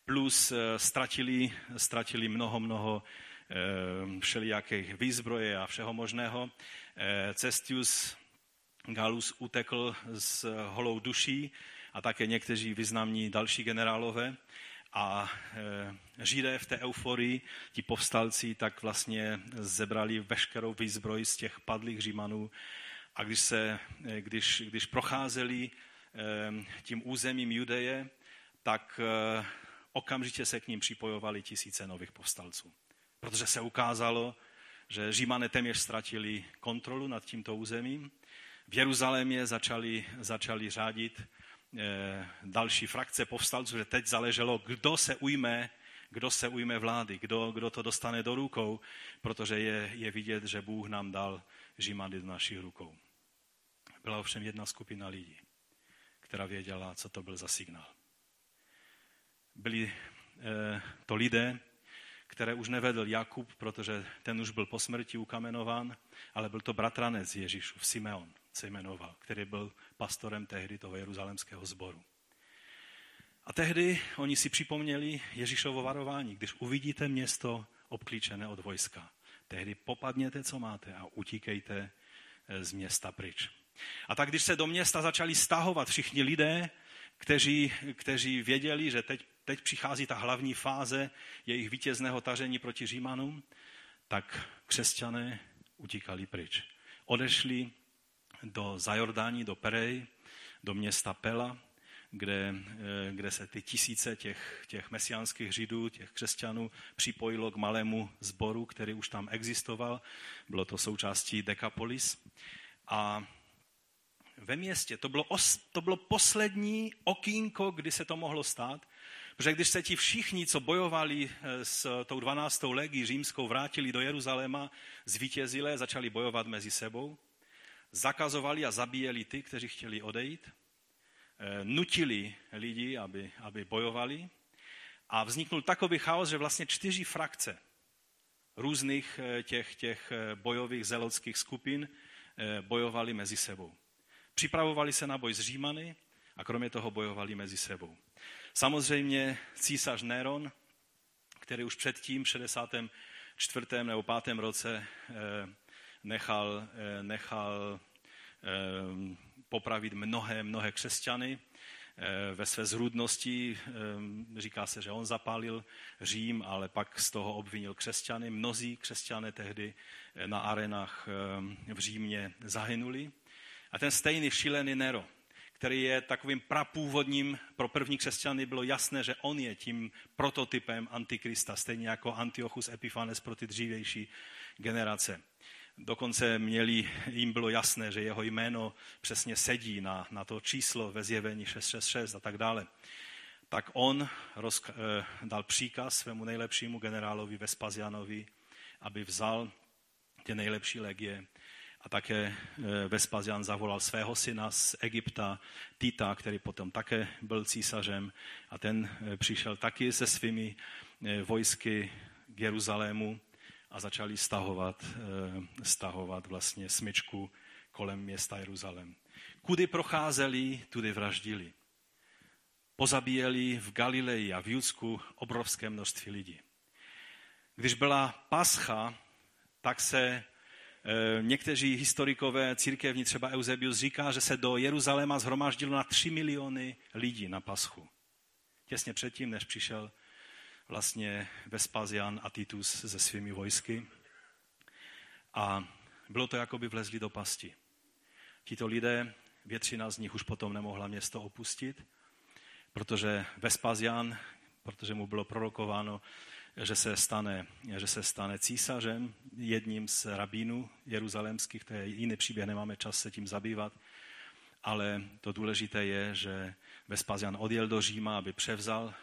plus eh, ztratili, ztratili mnoho, mnoho eh, všelijakých výzbroje a všeho možného. Eh, Cestius Galus utekl s holou duší a také někteří významní další generálové. A Židé v té euforii, ti povstalci, tak vlastně zebrali veškerou výzbroj z těch padlých Římanů. A když, se, když, když procházeli tím územím Judeje, tak okamžitě se k ním připojovali tisíce nových povstalců. Protože se ukázalo, že Římané téměř ztratili kontrolu nad tímto územím. V Jeruzalémě začali, začali řádit další frakce povstalců, že teď záleželo, kdo se ujme, kdo se ujme vlády, kdo, kdo to dostane do rukou, protože je, je vidět, že Bůh nám dal Římany do našich rukou. Byla ovšem jedna skupina lidí, která věděla, co to byl za signál. Byli eh, to lidé, které už nevedl Jakub, protože ten už byl po smrti ukamenován, ale byl to bratranec Ježíšův, Simeon se jmenoval, který byl pastorem tehdy toho jeruzalemského sboru. A tehdy oni si připomněli Ježíšovo varování, když uvidíte město obklíčené od vojska. Tehdy popadněte, co máte a utíkejte eh, z města pryč. A tak, když se do města začali stahovat všichni lidé, kteří, kteří věděli, že teď, teď přichází ta hlavní fáze jejich vítězného tažení proti Římanům, tak křesťané utíkali pryč. Odešli do Zajordání, do Perej, do města Pela, kde, eh, kde se ty tisíce těch, těch mesiánských židů, těch křesťanů připojilo k malému sboru, který už tam existoval. Bylo to součástí Dekapolis. A ve městě to bylo, os, to bylo poslední okýnko, kdy se to mohlo stát, Protože když se ti všichni, co bojovali eh, s tou 12. legí římskou, vrátili do Jeruzaléma, zvítězile, začali bojovat mezi sebou, zakazovali a zabíjeli ty, kteří chtěli odejít, eh, nutili lidi, aby, aby bojovali a vzniknul takový chaos, že vlastně čtyři frakce různých eh, těch, těch bojových zelotských skupin bojovali mezi sebou. Připravovali se na boj s Římany a kromě toho bojovali mezi sebou. Samozřejmě císař Neron, který už předtím, v 64. nebo 5. roce, eh, nechal, eh, nechal eh, popravit mnohé, mnohé křesťany, ve své zrůdnosti. Říká se, že on zapálil Řím, ale pak z toho obvinil křesťany. Mnozí křesťané tehdy na arenách v Římě zahynuli. A ten stejný šílený Nero, který je takovým prapůvodním, pro první křesťany bylo jasné, že on je tím prototypem antikrista, stejně jako Antiochus Epiphanes pro ty dřívější generace. Dokonce měli, jim bylo jasné, že jeho jméno přesně sedí na, na to číslo ve zjevení 666 a tak dále. Tak on roz, eh, dal příkaz svému nejlepšímu generálovi Vespasianovi, aby vzal ty nejlepší legie. A také eh, Vespasian zavolal svého syna z Egypta, Tita, který potom také byl císařem. A ten eh, přišel taky se svými vojsky k Jeruzalému a začali stahovat, stahovat vlastně smyčku kolem města Jeruzalém. Kudy procházeli, tudy vraždili. Pozabíjeli v Galileji a v Judsku obrovské množství lidí. Když byla pascha, tak se Eh, někteří historikové církevní, třeba Eusebius, říká, že se do Jeruzaléma zhromáždilo na 3 miliony lidí na paschu. Těsně předtím, než přišel vlastně Vespasian a Titus se svými vojsky. A bylo to, jako by vlezli do pasti. Tito lidé, většina z nich už potom nemohla město opustit, protože Vespasian, protože mu bylo prorokováno, že se stane, že se stane císařem, jedním z rabínů jeruzalémských, to je jiný příběh, nemáme čas se tím zabývat, ale to důležité je, že Vespasian odjel do Říma, aby převzal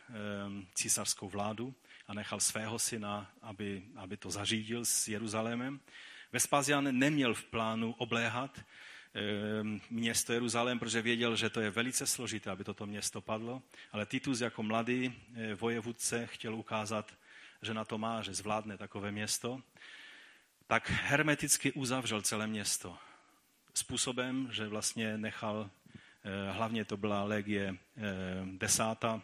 císařskou vládu a nechal svého syna, aby, aby to zařídil s Jeruzalémem. Vespasian neměl v plánu obléhat město Jeruzalém, protože věděl, že to je velice složité, aby toto město padlo, ale Titus jako mladý eh, vojevůdce chtěl ukázat že na to má, že zvládne takové město, tak hermeticky uzavřel celé město. Způsobem, že vlastně nechal, eh, hlavně to byla legie eh, desátá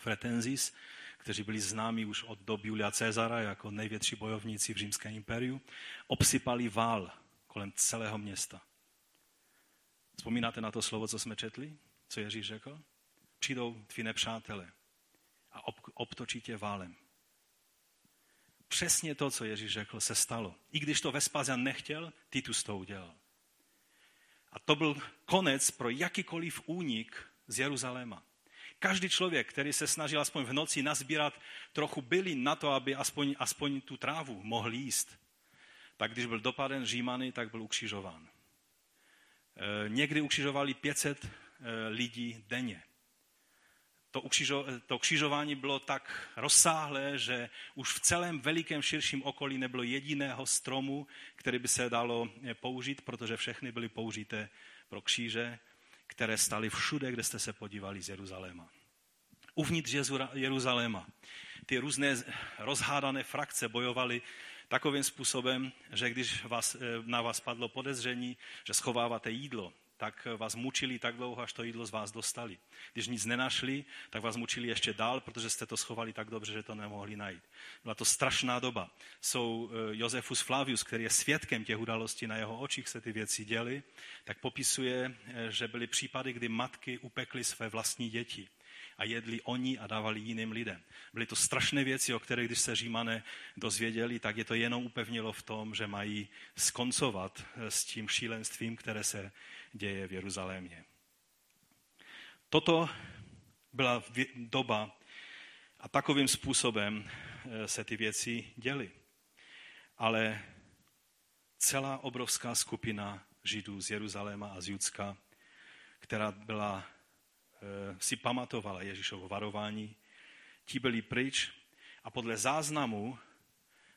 Fretensis, kteří byli známí už od doby Julia Cezara jako největší bojovníci v římském impériu, obsypali vál kolem celého města. Vzpomínáte na to slovo, co jsme četli? Co Ježíš řekl? Přijdou tví nepřátelé a obtočí tě válem přesně to, co Ježíš řekl, se stalo. I když to Vespasian nechtěl, Titus to udělal. A to byl konec pro jakýkoliv únik z Jeruzaléma. Každý člověk, který se snažil aspoň v noci nazbírat trochu bylin na to, aby aspoň, aspoň tu trávu mohl jíst, tak když byl dopaden Římany, tak byl ukřižován. E, někdy ukřižovali 500 e, lidí denně. To, ukřižo, to křižování bylo tak rozsáhlé, že už v celém velikém širším okolí nebylo jediného stromu, který by se dalo e, použít, protože všechny byly použité pro kříže, které staly všude, kde jste se podívali z Jeruzaléma. Uvnitř Jeruzaléma ty různé rozhádané frakce bojovaly takovým způsobem, že když vás, eh, na vás padlo podezření, že schováváte jídlo, tak vás mučili tak dlouho, až to jídlo z vás dostali. Když nic nenašli, tak vás mučili ještě dál, protože jste to schovali tak dobře, že to nemohli najít. Byla to strašná doba. Jsou eh, Josefus Flavius, který je svědkem těch událostí, na jeho očích se ty věci děly, tak popisuje, eh, že byly případy, kdy matky upekly své vlastní děti a jedli oni a dávali jiným lidem. Byly to strašné věci, o kterých, když se římané dozvěděli, tak je to jenom upevnilo v tom, že mají skoncovat eh, s tím šílenstvím, které se děje v Jeruzalémě. Toto byla doba a takovým způsobem eh, se ty věci děly. Ale celá obrovská skupina Židů z Jeruzaléma a z Judska, která byla Eh, si pamatovala Ježíšovo varování. Ti byli pryč a podle záznamu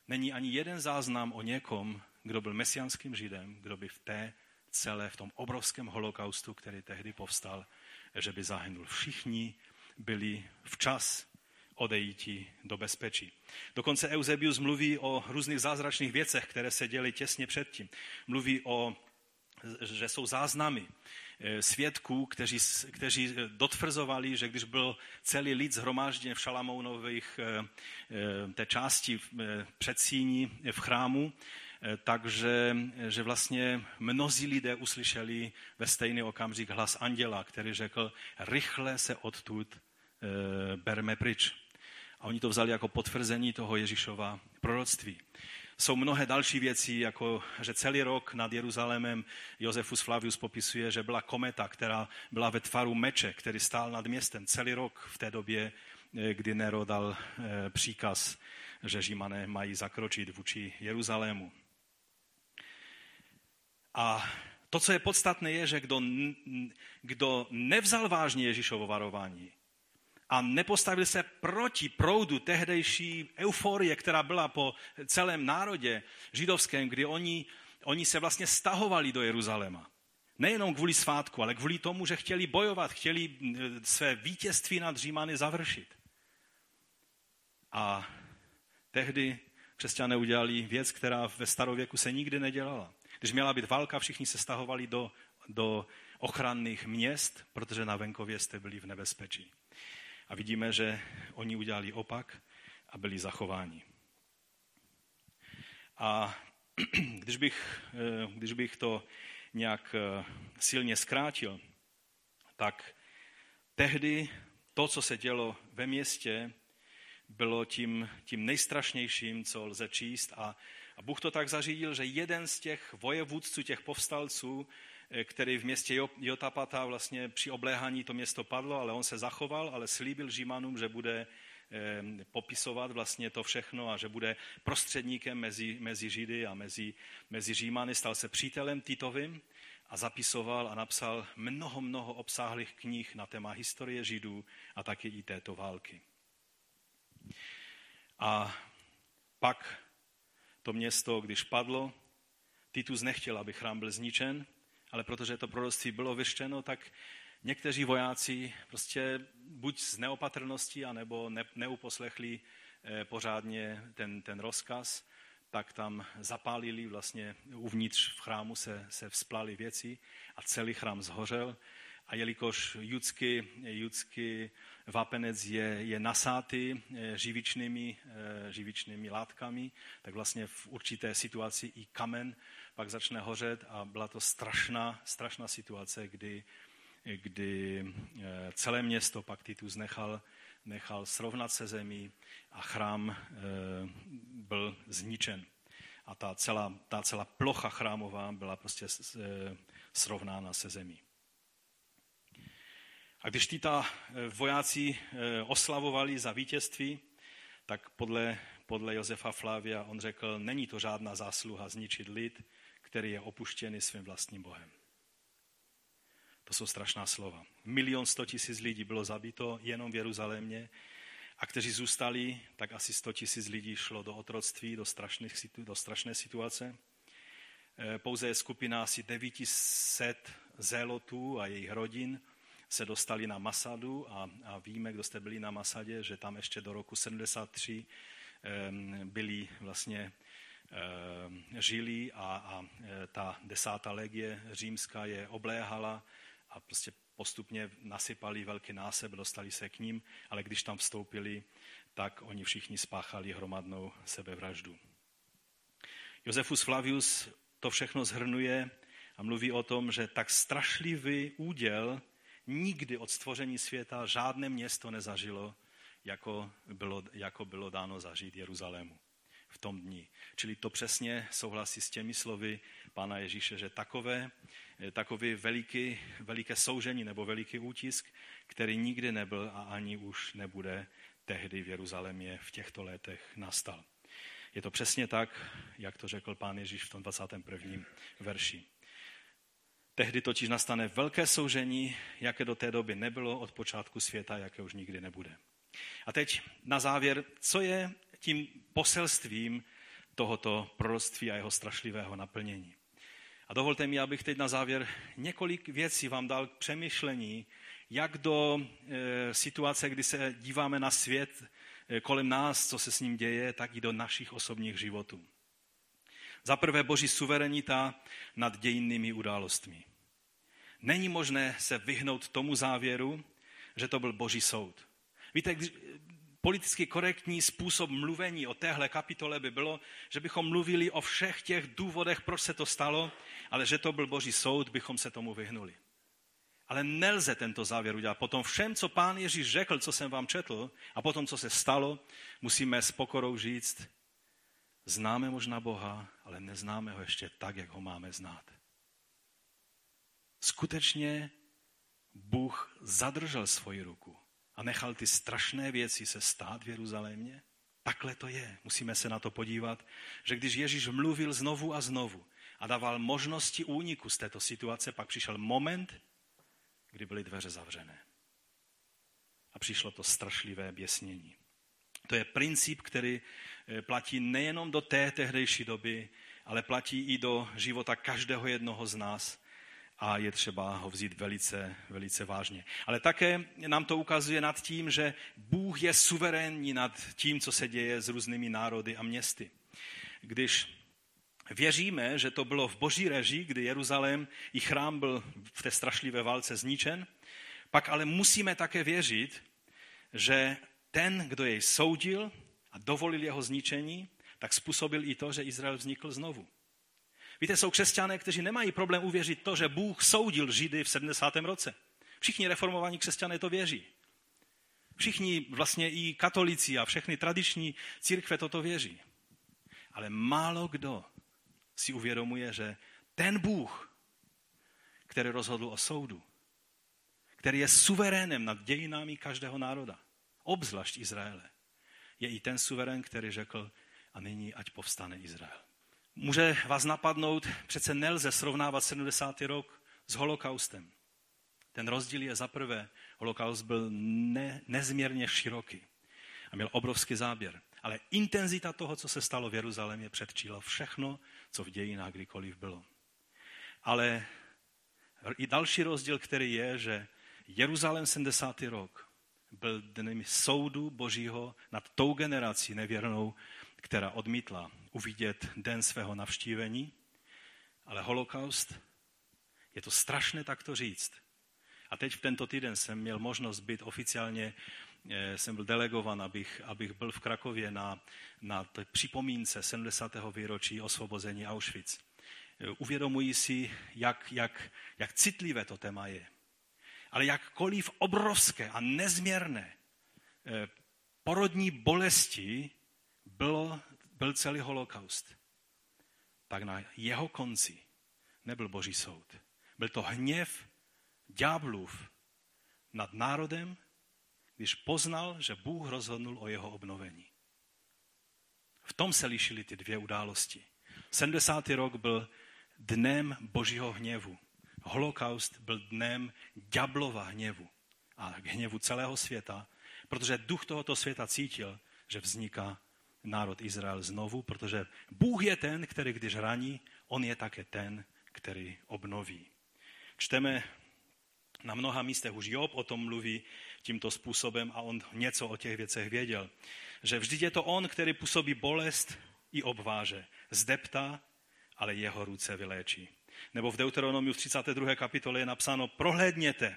není ani jeden záznam o někom, kdo byl mesianským židem, kdo by v té celé, v tom obrovském holokaustu, který tehdy povstal, že by zahynul. Všichni byli včas odejíti do bezpečí. Dokonce Eusebius mluví o různých zázračných věcech, které se děly těsně předtím. Mluví o, že jsou záznamy Eh, svědků, kteří, kteří eh, dotvrzovali, že když byl celý lid zhromážděn v Šalamounových eh, té části předsíní v chrámu, takže že vlastně mnozí lidé uslyšeli ve stejný okamžik hlas anděla, který řekl, rychle se odtud berme pryč. A oni to vzali jako potvrzení toho Ježíšova proroctví. Jsou mnohé další věci, jako že celý rok nad Jeruzalémem Josefus Flavius popisuje, že byla kometa, která byla ve tvaru meče, který stál nad městem celý rok v té době, eh, kdy Nero dal eh, příkaz, že Římané mají zakročit vůči Jeruzalému. A to, co je podstatné, je, že kdo, kdo nevzal vážně Ježíšovo varování, a nepostavil se proti proudu tehdejší euforie, která byla po celém národě židovském, kdy oni, oni se vlastně stahovali do Jeruzaléma. Nejenom kvůli svátku, ale kvůli tomu, že chtěli bojovat, chtěli své vítězství nad Římany završit. A tehdy křesťané udělali věc, která ve starověku se nikdy nedělala. Když měla být válka, všichni se stahovali do, do ochranných měst, protože na venkově jste byli v nebezpečí. A vidíme, že oni udělali opak a byli zachováni. A když bych, eh, když bych to nějak eh, silně zkrátil, tak tehdy to, co se dělo ve městě, bylo tím, tím nejstrašnějším, co lze číst. A, a Bůh to tak zařídil, že jeden z těch vojevůdců, těch povstalců, Eh, který v městě Jotapata vlastně při obléhání to město padlo, ale on se zachoval, ale slíbil Římanům, že bude eh, popisovat vlastně to všechno a že bude prostředníkem mezi, mezi Židy a mezi, mezi Římany. Stal se přítelem Titovým a zapisoval a napsal mnoho, mnoho obsáhlých knih na téma historie Židů a taky i této války. A pak to město, když padlo, Titus nechtěl, aby chrám byl zničen, ale protože to proroctví bylo vyštěno, tak někteří vojáci prostě buď z neopatrnosti, anebo ne, neuposlechli eh, pořádně ten, ten rozkaz, tak tam zapálili vlastně uvnitř v chrámu se, se vzplali věci a celý chrám zhořel. A jelikož judský, judský vápenec je, je nasátý eh, živičnými, eh, živičnými látkami, tak vlastně v určité situaci i kamen pak začne hořet a byla to strašná, strašná situace, kdy, kdy eh, celé město pak Titus nechal, nechal srovnat se zemí a chrám byl zničen. A ta celá, ta celá plocha chrámová byla prostě srovnána se zemí. A když ty ta vojáci oslavovali za vítězství, tak podle, podle Josefa Flavia on řekl, není to žádná zásluha zničit lid, který je opuštěný svým vlastním Bohem. To jsou strašná slova. Milion sto tisíc lidí bylo zabito jenom v Jeruzalémě a kteří zůstali, tak asi sto tisíc lidí šlo do otroctví, do, strašných, do strašné situace. Eh, pouze skupina asi 900 zélotů a jejich rodin se dostali na Masadu a, a víme, kdo jste byli na Masadě, že tam ještě do roku 73 byli vlastně žili a, a e, ta desátá legie římská je obléhala a prostě postupně nasypali velký náseb, dostali se k ním, ale když tam vstoupili, tak oni všichni spáchali hromadnou sebevraždu. Josefus Flavius to všechno zhrnuje a mluví o tom, že tak strašlivý úděl nikdy od stvoření světa žádné město nezažilo, jako bylo, jako bylo dáno zažít Jeruzalému v tom dni. Čili to přesně souhlasí s těmi slovy Pána Ježíše, že takové, takový veliký, veliké soužení nebo veliký útisk, který nikdy nebyl a ani už nebude tehdy v Jeruzalémě v těchto letech nastal. Je to přesně tak, jak to řekl pán Ježíš v tom 21. verši. Tehdy totiž nastane velké soužení, jaké do té doby nebylo od počátku světa, jaké už nikdy nebude. A teď na závěr, co je tím poselstvím tohoto proroctví a jeho strašlivého naplnění. A dovolte mi, abych teď na závěr několik věcí vám dal k přemýšlení, jak do e, situace, kdy se díváme na svět e, kolem nás, co se s ním děje, tak i do našich osobních životů. Za prvé boží suverenita nad dějinnými událostmi. Není možné se vyhnout tomu závěru, že to byl boží soud. Víte, když, politicky korektní způsob mluvení o téhle kapitole by bylo, že bychom mluvili o všech těch důvodech, proč se to stalo, ale že to byl boží soud, bychom se tomu vyhnuli. Ale nelze tento závěr udělat. Potom všem, co pán Ježíš řekl, co jsem vám četl, a potom, co se stalo, musíme s pokorou říct, známe možná Boha, ale neznáme ho ještě tak, jak ho máme znát. Skutečně Bůh zadržel svoji ruku a nechal ty strašné věci se stát v Jeruzalémě? Takhle to je. Musíme se na to podívat, že když Ježíš mluvil znovu a znovu a dával možnosti úniku z této situace, pak přišel moment, kdy byly dveře zavřené. A přišlo to strašlivé běsnění. To je princip, který platí nejenom do té tehdejší doby, ale platí i do života každého jednoho z nás a je třeba ho vzít velice, velice vážně. Ale také nám to ukazuje nad tím, že Bůh je suverénní nad tím, co se děje s různými národy a městy. Když věříme, že to bylo v boží režii, kdy Jeruzalém i chrám byl v té strašlivé válce zničen, pak ale musíme také věřit, že ten, kdo jej soudil a dovolil jeho zničení, tak způsobil i to, že Izrael vznikl znovu. Víte, jsou křesťané, kteří nemají problém uvěřit to, že Bůh soudil Židy v 70. roce. Všichni reformovaní křesťané to věří. Všichni vlastně i katolíci a všechny tradiční církve toto věří. Ale málo kdo si uvědomuje, že ten Bůh, který rozhodl o soudu, který je suverénem nad dějinami každého národa, obzvlášť Izraele, je i ten suverén, který řekl, a nyní ať povstane Izrael. Může vás napadnout, přece nelze srovnávat 70. rok s holokaustem. Ten rozdíl je za prvé, holokaust byl ne, nezměrně široký a měl obrovský záběr. Ale intenzita toho, co se stalo v Jeruzalémě, předčila všechno, co v dějinách kdykoliv bylo. Ale i další rozdíl, který je, že Jeruzalém 70. rok byl dnem soudu božího nad tou generací nevěrnou, která odmítla uvidět den svého navštívení, ale holokaust, je to strašné tak to říct. A teď v tento týden jsem měl možnost být oficiálně, eh, jsem byl delegovan, abych, abych byl v Krakově na, na připomínce 70. výročí osvobození Auschwitz. Eh, uvědomuji si, jak, jak, jak citlivé to téma je. Ale jakkoliv obrovské a nezměrné eh, porodní bolesti bylo, byl celý holokaust, tak na jeho konci nebyl boží soud. Byl to hněv ďáblův nad národem, když poznal, že Bůh rozhodnul o jeho obnovení. V tom se lišily ty dvě události. 70. rok byl dnem božího hněvu. Holokaust byl dnem ďablova hněvu a hněvu celého světa, protože duch tohoto světa cítil, že vzniká národ Izrael znovu, protože Bůh je ten, který když raní, on je také ten, který obnoví. Čteme na mnoha místech už Job o tom mluví tímto způsobem a on něco o těch věcech věděl. Že vždyť je to on, který působí bolest i obváže. Zdeptá, ale jeho ruce vyléčí. Nebo v Deuteronomiu v 32. kapitole je napsáno, prohlédněte,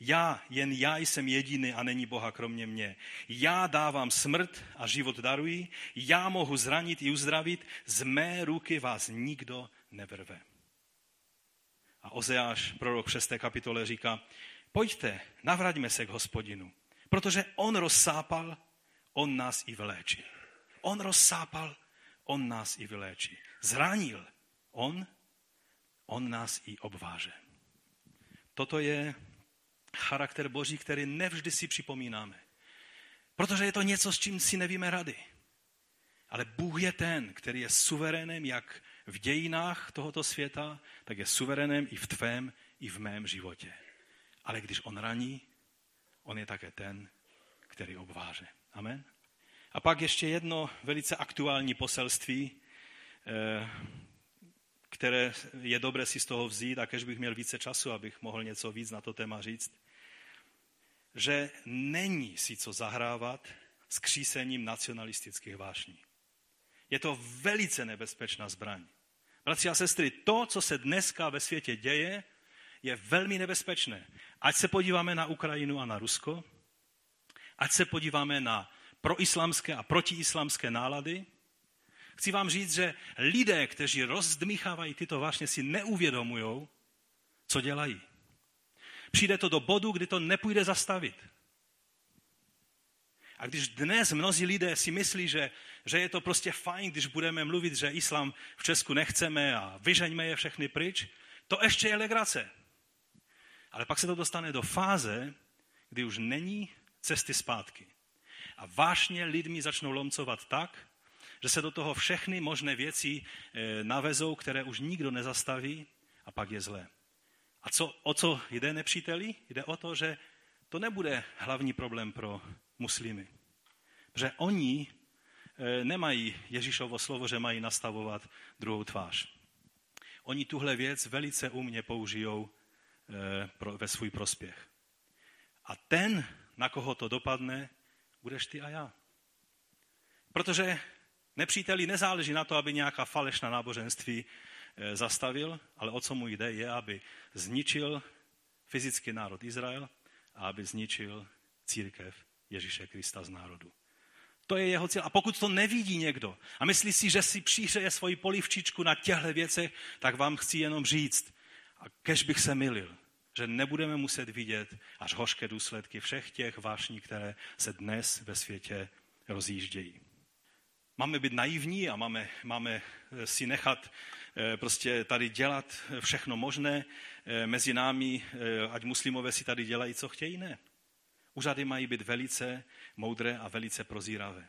já, jen já jsem jediný a není Boha kromě mě. Já dávám smrt a život daruji, já mohu zranit i uzdravit, z mé ruky vás nikdo nevrve. A Ozeáš, prorok v 6. kapitole, říká, pojďte, navraťme se k hospodinu, protože on rozsápal, on nás i vyléčí. On rozsápal, on nás i vyléčí. Zranil on, on nás i obváže. Toto je charakter Boží, který nevždy si připomínáme. Protože je to něco, s čím si nevíme rady. Ale Bůh je ten, který je suverénem jak v dějinách tohoto světa, tak je suverénem i v tvém, i v mém životě. Ale když on raní, on je také ten, který obváže. Amen. A pak ještě jedno velice aktuální poselství, eh, které je dobré si z toho vzít, a kež bych měl více času, abych mohl něco víc na to téma říct, že není si co zahrávat s křísením nacionalistických vášní. Je to velice nebezpečná zbraň. Bratři a sestry, to, co se dneska ve světě děje, je velmi nebezpečné. Ať se podíváme na Ukrajinu a na Rusko, ať se podíváme na proislamské a protiislamské nálady, chci vám říct, že lidé, kteří rozdmíchávají tyto vášně, si neuvědomují, co dělají. Přijde to do bodu, kdy to nepůjde zastavit. A když dnes mnozí lidé si myslí, že, že je to prostě fajn, když budeme mluvit, že islám v Česku nechceme a vyžeňme je všechny pryč, to ještě je legrace. Ale pak se to dostane do fáze, kdy už není cesty zpátky. A vážně lidmi začnou lomcovat tak, že se do toho všechny možné věci eh, navezou, které už nikdo nezastaví a pak je zlé. A co, o co jde nepříteli? Jde o to, že to nebude hlavní problém pro muslimy. Že oni e, nemají Ježíšovo slovo, že mají nastavovat druhou tvář. Oni tuhle věc velice umně použijou e, ve svůj prospěch. A ten, na koho to dopadne, budeš ty a já. Protože nepříteli nezáleží na to, aby nějaká falešná náboženství e, zastavil, ale o co mu jde, je, aby zničil fyzický národ Izrael a aby zničil církev Ježíše Krista z národu. To je jeho cíl. A pokud to nevidí někdo a myslí si, že si přihřeje svoji polivčičku na těchto věcech, tak vám chci jenom říct, a kež bych se milil, že nebudeme muset vidět až hořké důsledky všech těch vášní, které se dnes ve světě rozjíždějí. Máme být naivní a máme, máme si nechat eh, prostě tady dělat všechno možné eh, mezi námi, eh, ať muslimové si tady dělají, co chtějí, ne. Úřady mají být velice moudré a velice prozíravé.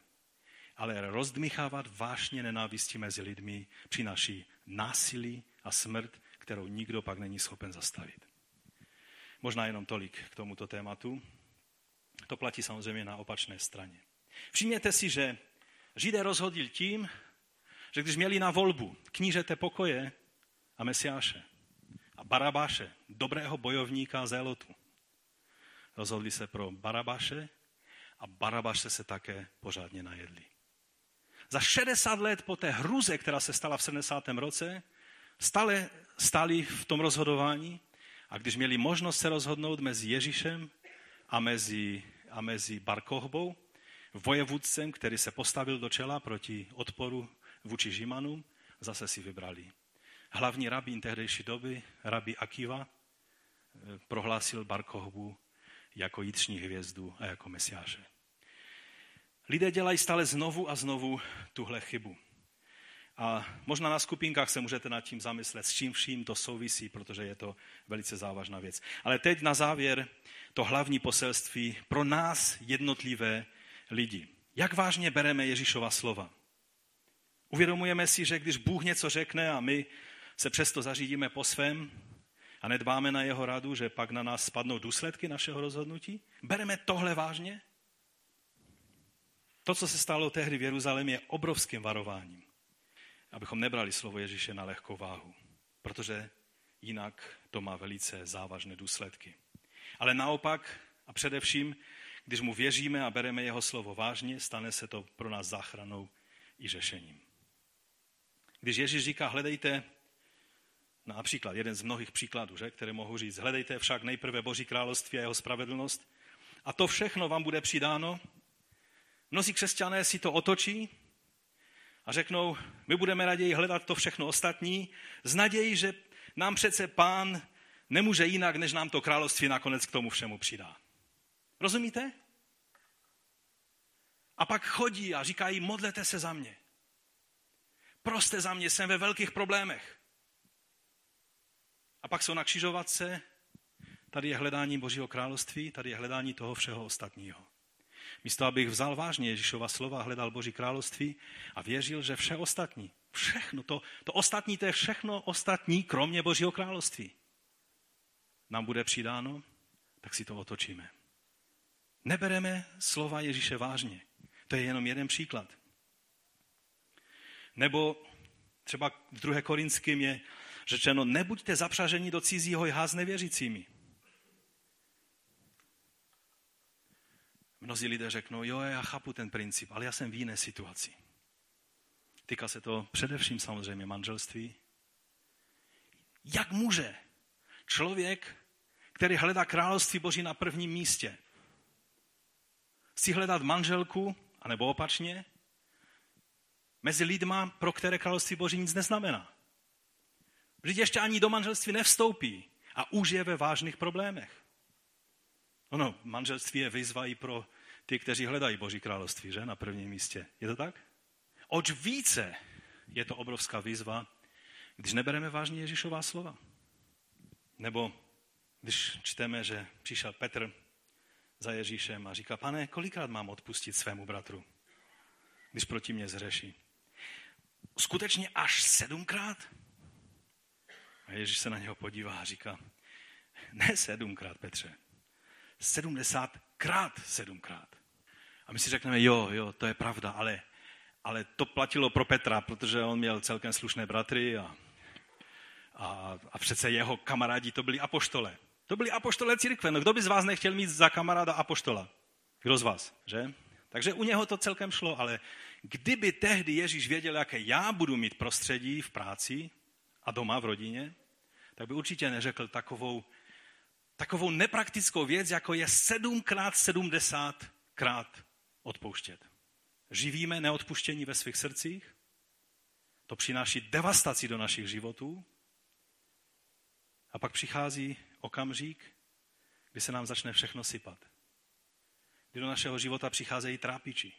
Ale rozdmichávat vášně nenávisti mezi lidmi přináší násilí a smrt, kterou nikdo pak není schopen zastavit. Možná jenom tolik k tomuto tématu. To platí samozřejmě na opačné straně. Všimněte si, že Židé rozhodli tím, že když měli na volbu knížete pokoje a Mesiáše a Barabáše, dobrého bojovníka Zélotu, rozhodli se pro Barabáše a Barabáše se také pořádně najedli. Za 60 let po té hruze, která se stala v 70. roce, stále stali v tom rozhodování a když měli možnost se rozhodnout mezi Ježíšem a mezi, a mezi Barkohbou, vojevůdcem, který se postavil do čela proti odporu vůči Žimanům, zase si vybrali. Hlavní rabín tehdejší doby, rabi Akiva, eh, prohlásil Barkohbu jako jitřní hvězdu a jako mesiáše. Lidé dělají stále znovu a znovu tuhle chybu. A možná na skupinkách se můžete nad tím zamyslet, s čím vším to souvisí, protože je to velice závažná věc. Ale teď na závěr to hlavní poselství pro nás jednotlivé lidi. Jak vážně bereme Ježíšova slova? Uvědomujeme si, že když Bůh něco řekne a my se přesto zařídíme po svém a nedbáme na jeho radu, že pak na nás spadnou důsledky našeho rozhodnutí? Bereme tohle vážně? To, co se stalo tehdy v Jeruzalémě, je obrovským varováním, abychom nebrali slovo Ježíše na lehkou váhu, protože jinak to má velice závažné důsledky. Ale naopak a především, když mu věříme a bereme jeho slovo vážně, stane se to pro nás záchranou i řešením. Když Ježíš říká, hledejte, například jeden z mnohých příkladů, že, které mohu říct, hledejte však nejprve Boží království a jeho spravedlnost a to všechno vám bude přidáno. Mnozí křesťané si to otočí a řeknou, my budeme raději hledat to všechno ostatní, z naději, že nám přece pán nemůže jinak, než nám to království nakonec k tomu všemu přidá. Rozumíte? A pak chodí a říkají, modlete se za mě. Proste za mě, jsem ve velkých problémech. A pak jsou na křižovatce, tady je hledání Božího království, tady je hledání toho všeho ostatního. Místo, abych vzal vážně Ježíšova slova, hledal Boží království a věřil, že vše ostatní, všechno, to, to ostatní, to je všechno ostatní, kromě Božího království. Nám bude přidáno, tak si to otočíme. Nebereme slova Ježíše vážně. To je jenom jeden příklad. Nebo třeba v 2. Korinským je řečeno, nebuďte zapřaženi do cizího jha s nevěřícími. Mnozí lidé řeknou, jo, já chápu ten princip, ale já jsem v jiné situaci. Týká se to především samozřejmě manželství. Jak může člověk, který hledá království Boží na prvním místě, si hledat manželku, anebo opačně, mezi lidma, pro které království Boží nic neznamená. Vždyť ještě ani do manželství nevstoupí a už je ve vážných problémech. Ono, manželství je výzva i pro ty, kteří hledají Boží království, že? Na prvním místě. Je to tak? Oč více je to obrovská výzva, když nebereme vážně Ježíšová slova. Nebo když čteme, že přišel Petr za Ježíšem a říká, pane, kolikrát mám odpustit svému bratru, když proti mě zřeší? Skutečně až sedmkrát? A Ježíš se na něho podívá a říká, ne sedmkrát, Petře, sedmdesátkrát sedmkrát. A my si řekneme, jo, jo, to je pravda, ale, ale to platilo pro Petra, protože on měl celkem slušné bratry a, a, a přece jeho kamarádi to byli apoštole. To byli apoštole církve. No kdo by z vás nechtěl mít za kamaráda apoštola? Kdo z vás, že? Takže u něho to celkem šlo, ale kdyby tehdy Ježíš věděl, jaké já budu mít prostředí v práci a doma v rodině, tak by určitě neřekl takovou, takovou nepraktickou věc, jako je sedmkrát sedmdesátkrát odpouštět. Živíme neodpuštění ve svých srdcích, to přináší devastaci do našich životů a pak přichází okamžik, kdy se nám začne všechno sypat. Kdy do našeho života přicházejí trápiči,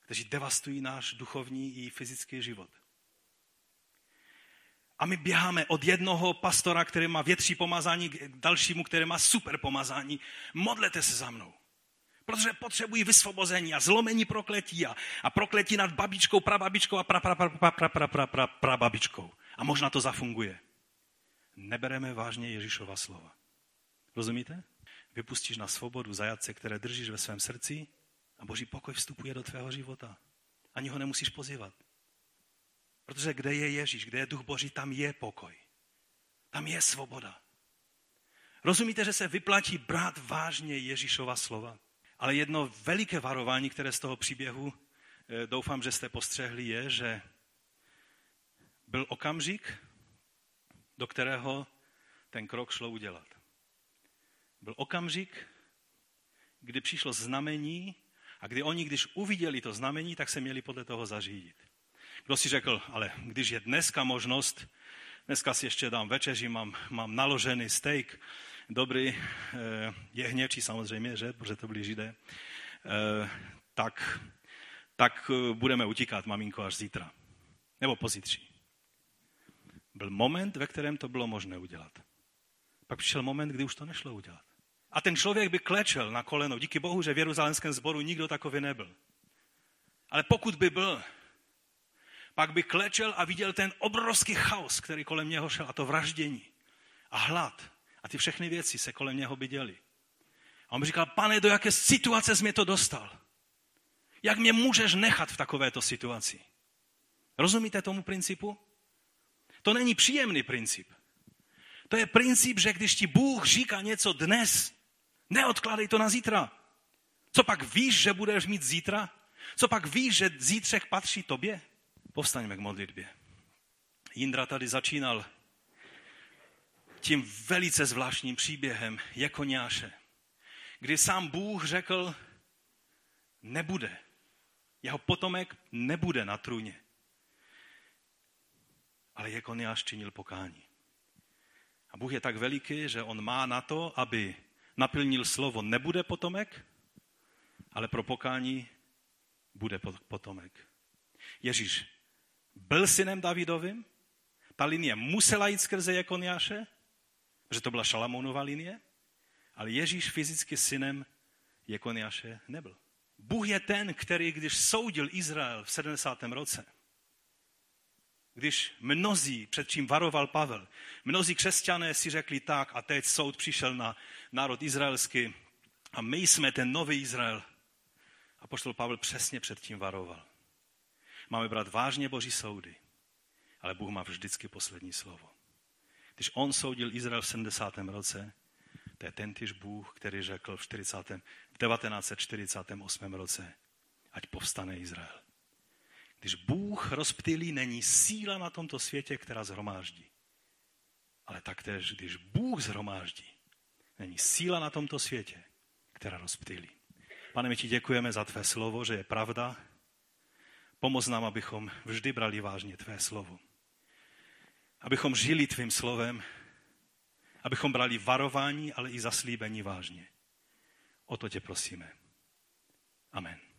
kteří devastují náš duchovní i fyzický život. A my běháme od jednoho pastora, který má větší pomazání, k dalšímu, který má super pomazání. Modlete se za mnou. Protože potřebují vysvobození a zlomení prokletí a, a prokletí nad babičkou, prababičkou a pra, pra, pra, pra, pra, pra, pra, pra, prababičkou. A možná to zafunguje. Nebereme vážně Ježíšova slova. Rozumíte? Vypustíš na svobodu zajatce, které držíš ve svém srdci a boží pokoj vstupuje do tvého života. Ani ho nemusíš pozývat. Protože kde je Ježíš, kde je duch boží, tam je pokoj. Tam je svoboda. Rozumíte, že se vyplatí brát vážně Ježíšova slova? Ale jedno veliké varování, které z toho příběhu eh, doufám, že jste postřehli, je, že byl okamžik, do kterého ten krok šlo udělat. Byl okamžik, kdy přišlo znamení a kdy oni, když uviděli to znamení, tak se měli podle toho zařídit. Kdo si řekl, ale když je dneska možnost, dneska si ještě dám večeři, mám, mám naložený steak, dobrý, eh, jehněčí samozřejmě, že, protože to byli židé, eh, tak, tak eh, budeme utíkat, maminko, až zítra. Nebo pozítří. Byl moment, ve kterém to bylo možné udělat. Pak přišel moment, kdy už to nešlo udělat. A ten člověk by klečel na koleno. Díky bohu, že v Jeruzalémském sboru nikdo takový nebyl. Ale pokud by byl, pak by klečel a viděl ten obrovský chaos, který kolem něho šel, a to vraždění a hlad a ty všechny věci se kolem něho by děly. A on by říkal, pane, do jaké situace jsi mě to dostal? Jak mě můžeš nechat v takovéto situaci? Rozumíte tomu principu? To není příjemný princip. To je princip, že když ti Bůh říká něco dnes, neodkládej to na zítra. Co pak víš, že budeš mít zítra? Co pak víš, že zítřek patří tobě? Povstaňme k modlitbě. Jindra tady začínal tím velice zvláštním příběhem Jekoňáše, kdy sám Bůh řekl, nebude. Jeho potomek nebude na trůně. Ale Jekoniáš činil pokání. A Bůh je tak veliký, že on má na to, aby naplnil slovo nebude potomek, ale pro pokání bude potomek. Ježíš byl synem Davidovým, ta linie musela jít skrze Jekoniáše, že to byla Šalamounová linie, ale Ježíš fyzicky synem Jekoniáše nebyl. Bůh je ten, který, když soudil Izrael v 70. roce, když mnozí, před čím varoval Pavel, mnozí křesťané si řekli tak a teď soud přišel na národ izraelský a my jsme ten nový Izrael. A poštol Pavel přesně před tím varoval. Máme brát vážně Boží soudy, ale Bůh má vždycky poslední slovo. Když on soudil Izrael v 70. roce, to je tentýž Bůh, který řekl v, 40, v 1948 roce, ať povstane Izrael. Když Bůh rozptýlí, není síla na tomto světě, která zhromáždí. Ale taktéž, když Bůh zhromáždí, není síla na tomto světě, která rozptýlí. Pane, my ti děkujeme za tvé slovo, že je pravda. Pomoz nám, abychom vždy brali vážně tvé slovo. Abychom žili tvým slovem, abychom brali varování, ale i zaslíbení vážně. O to tě prosíme. Amen.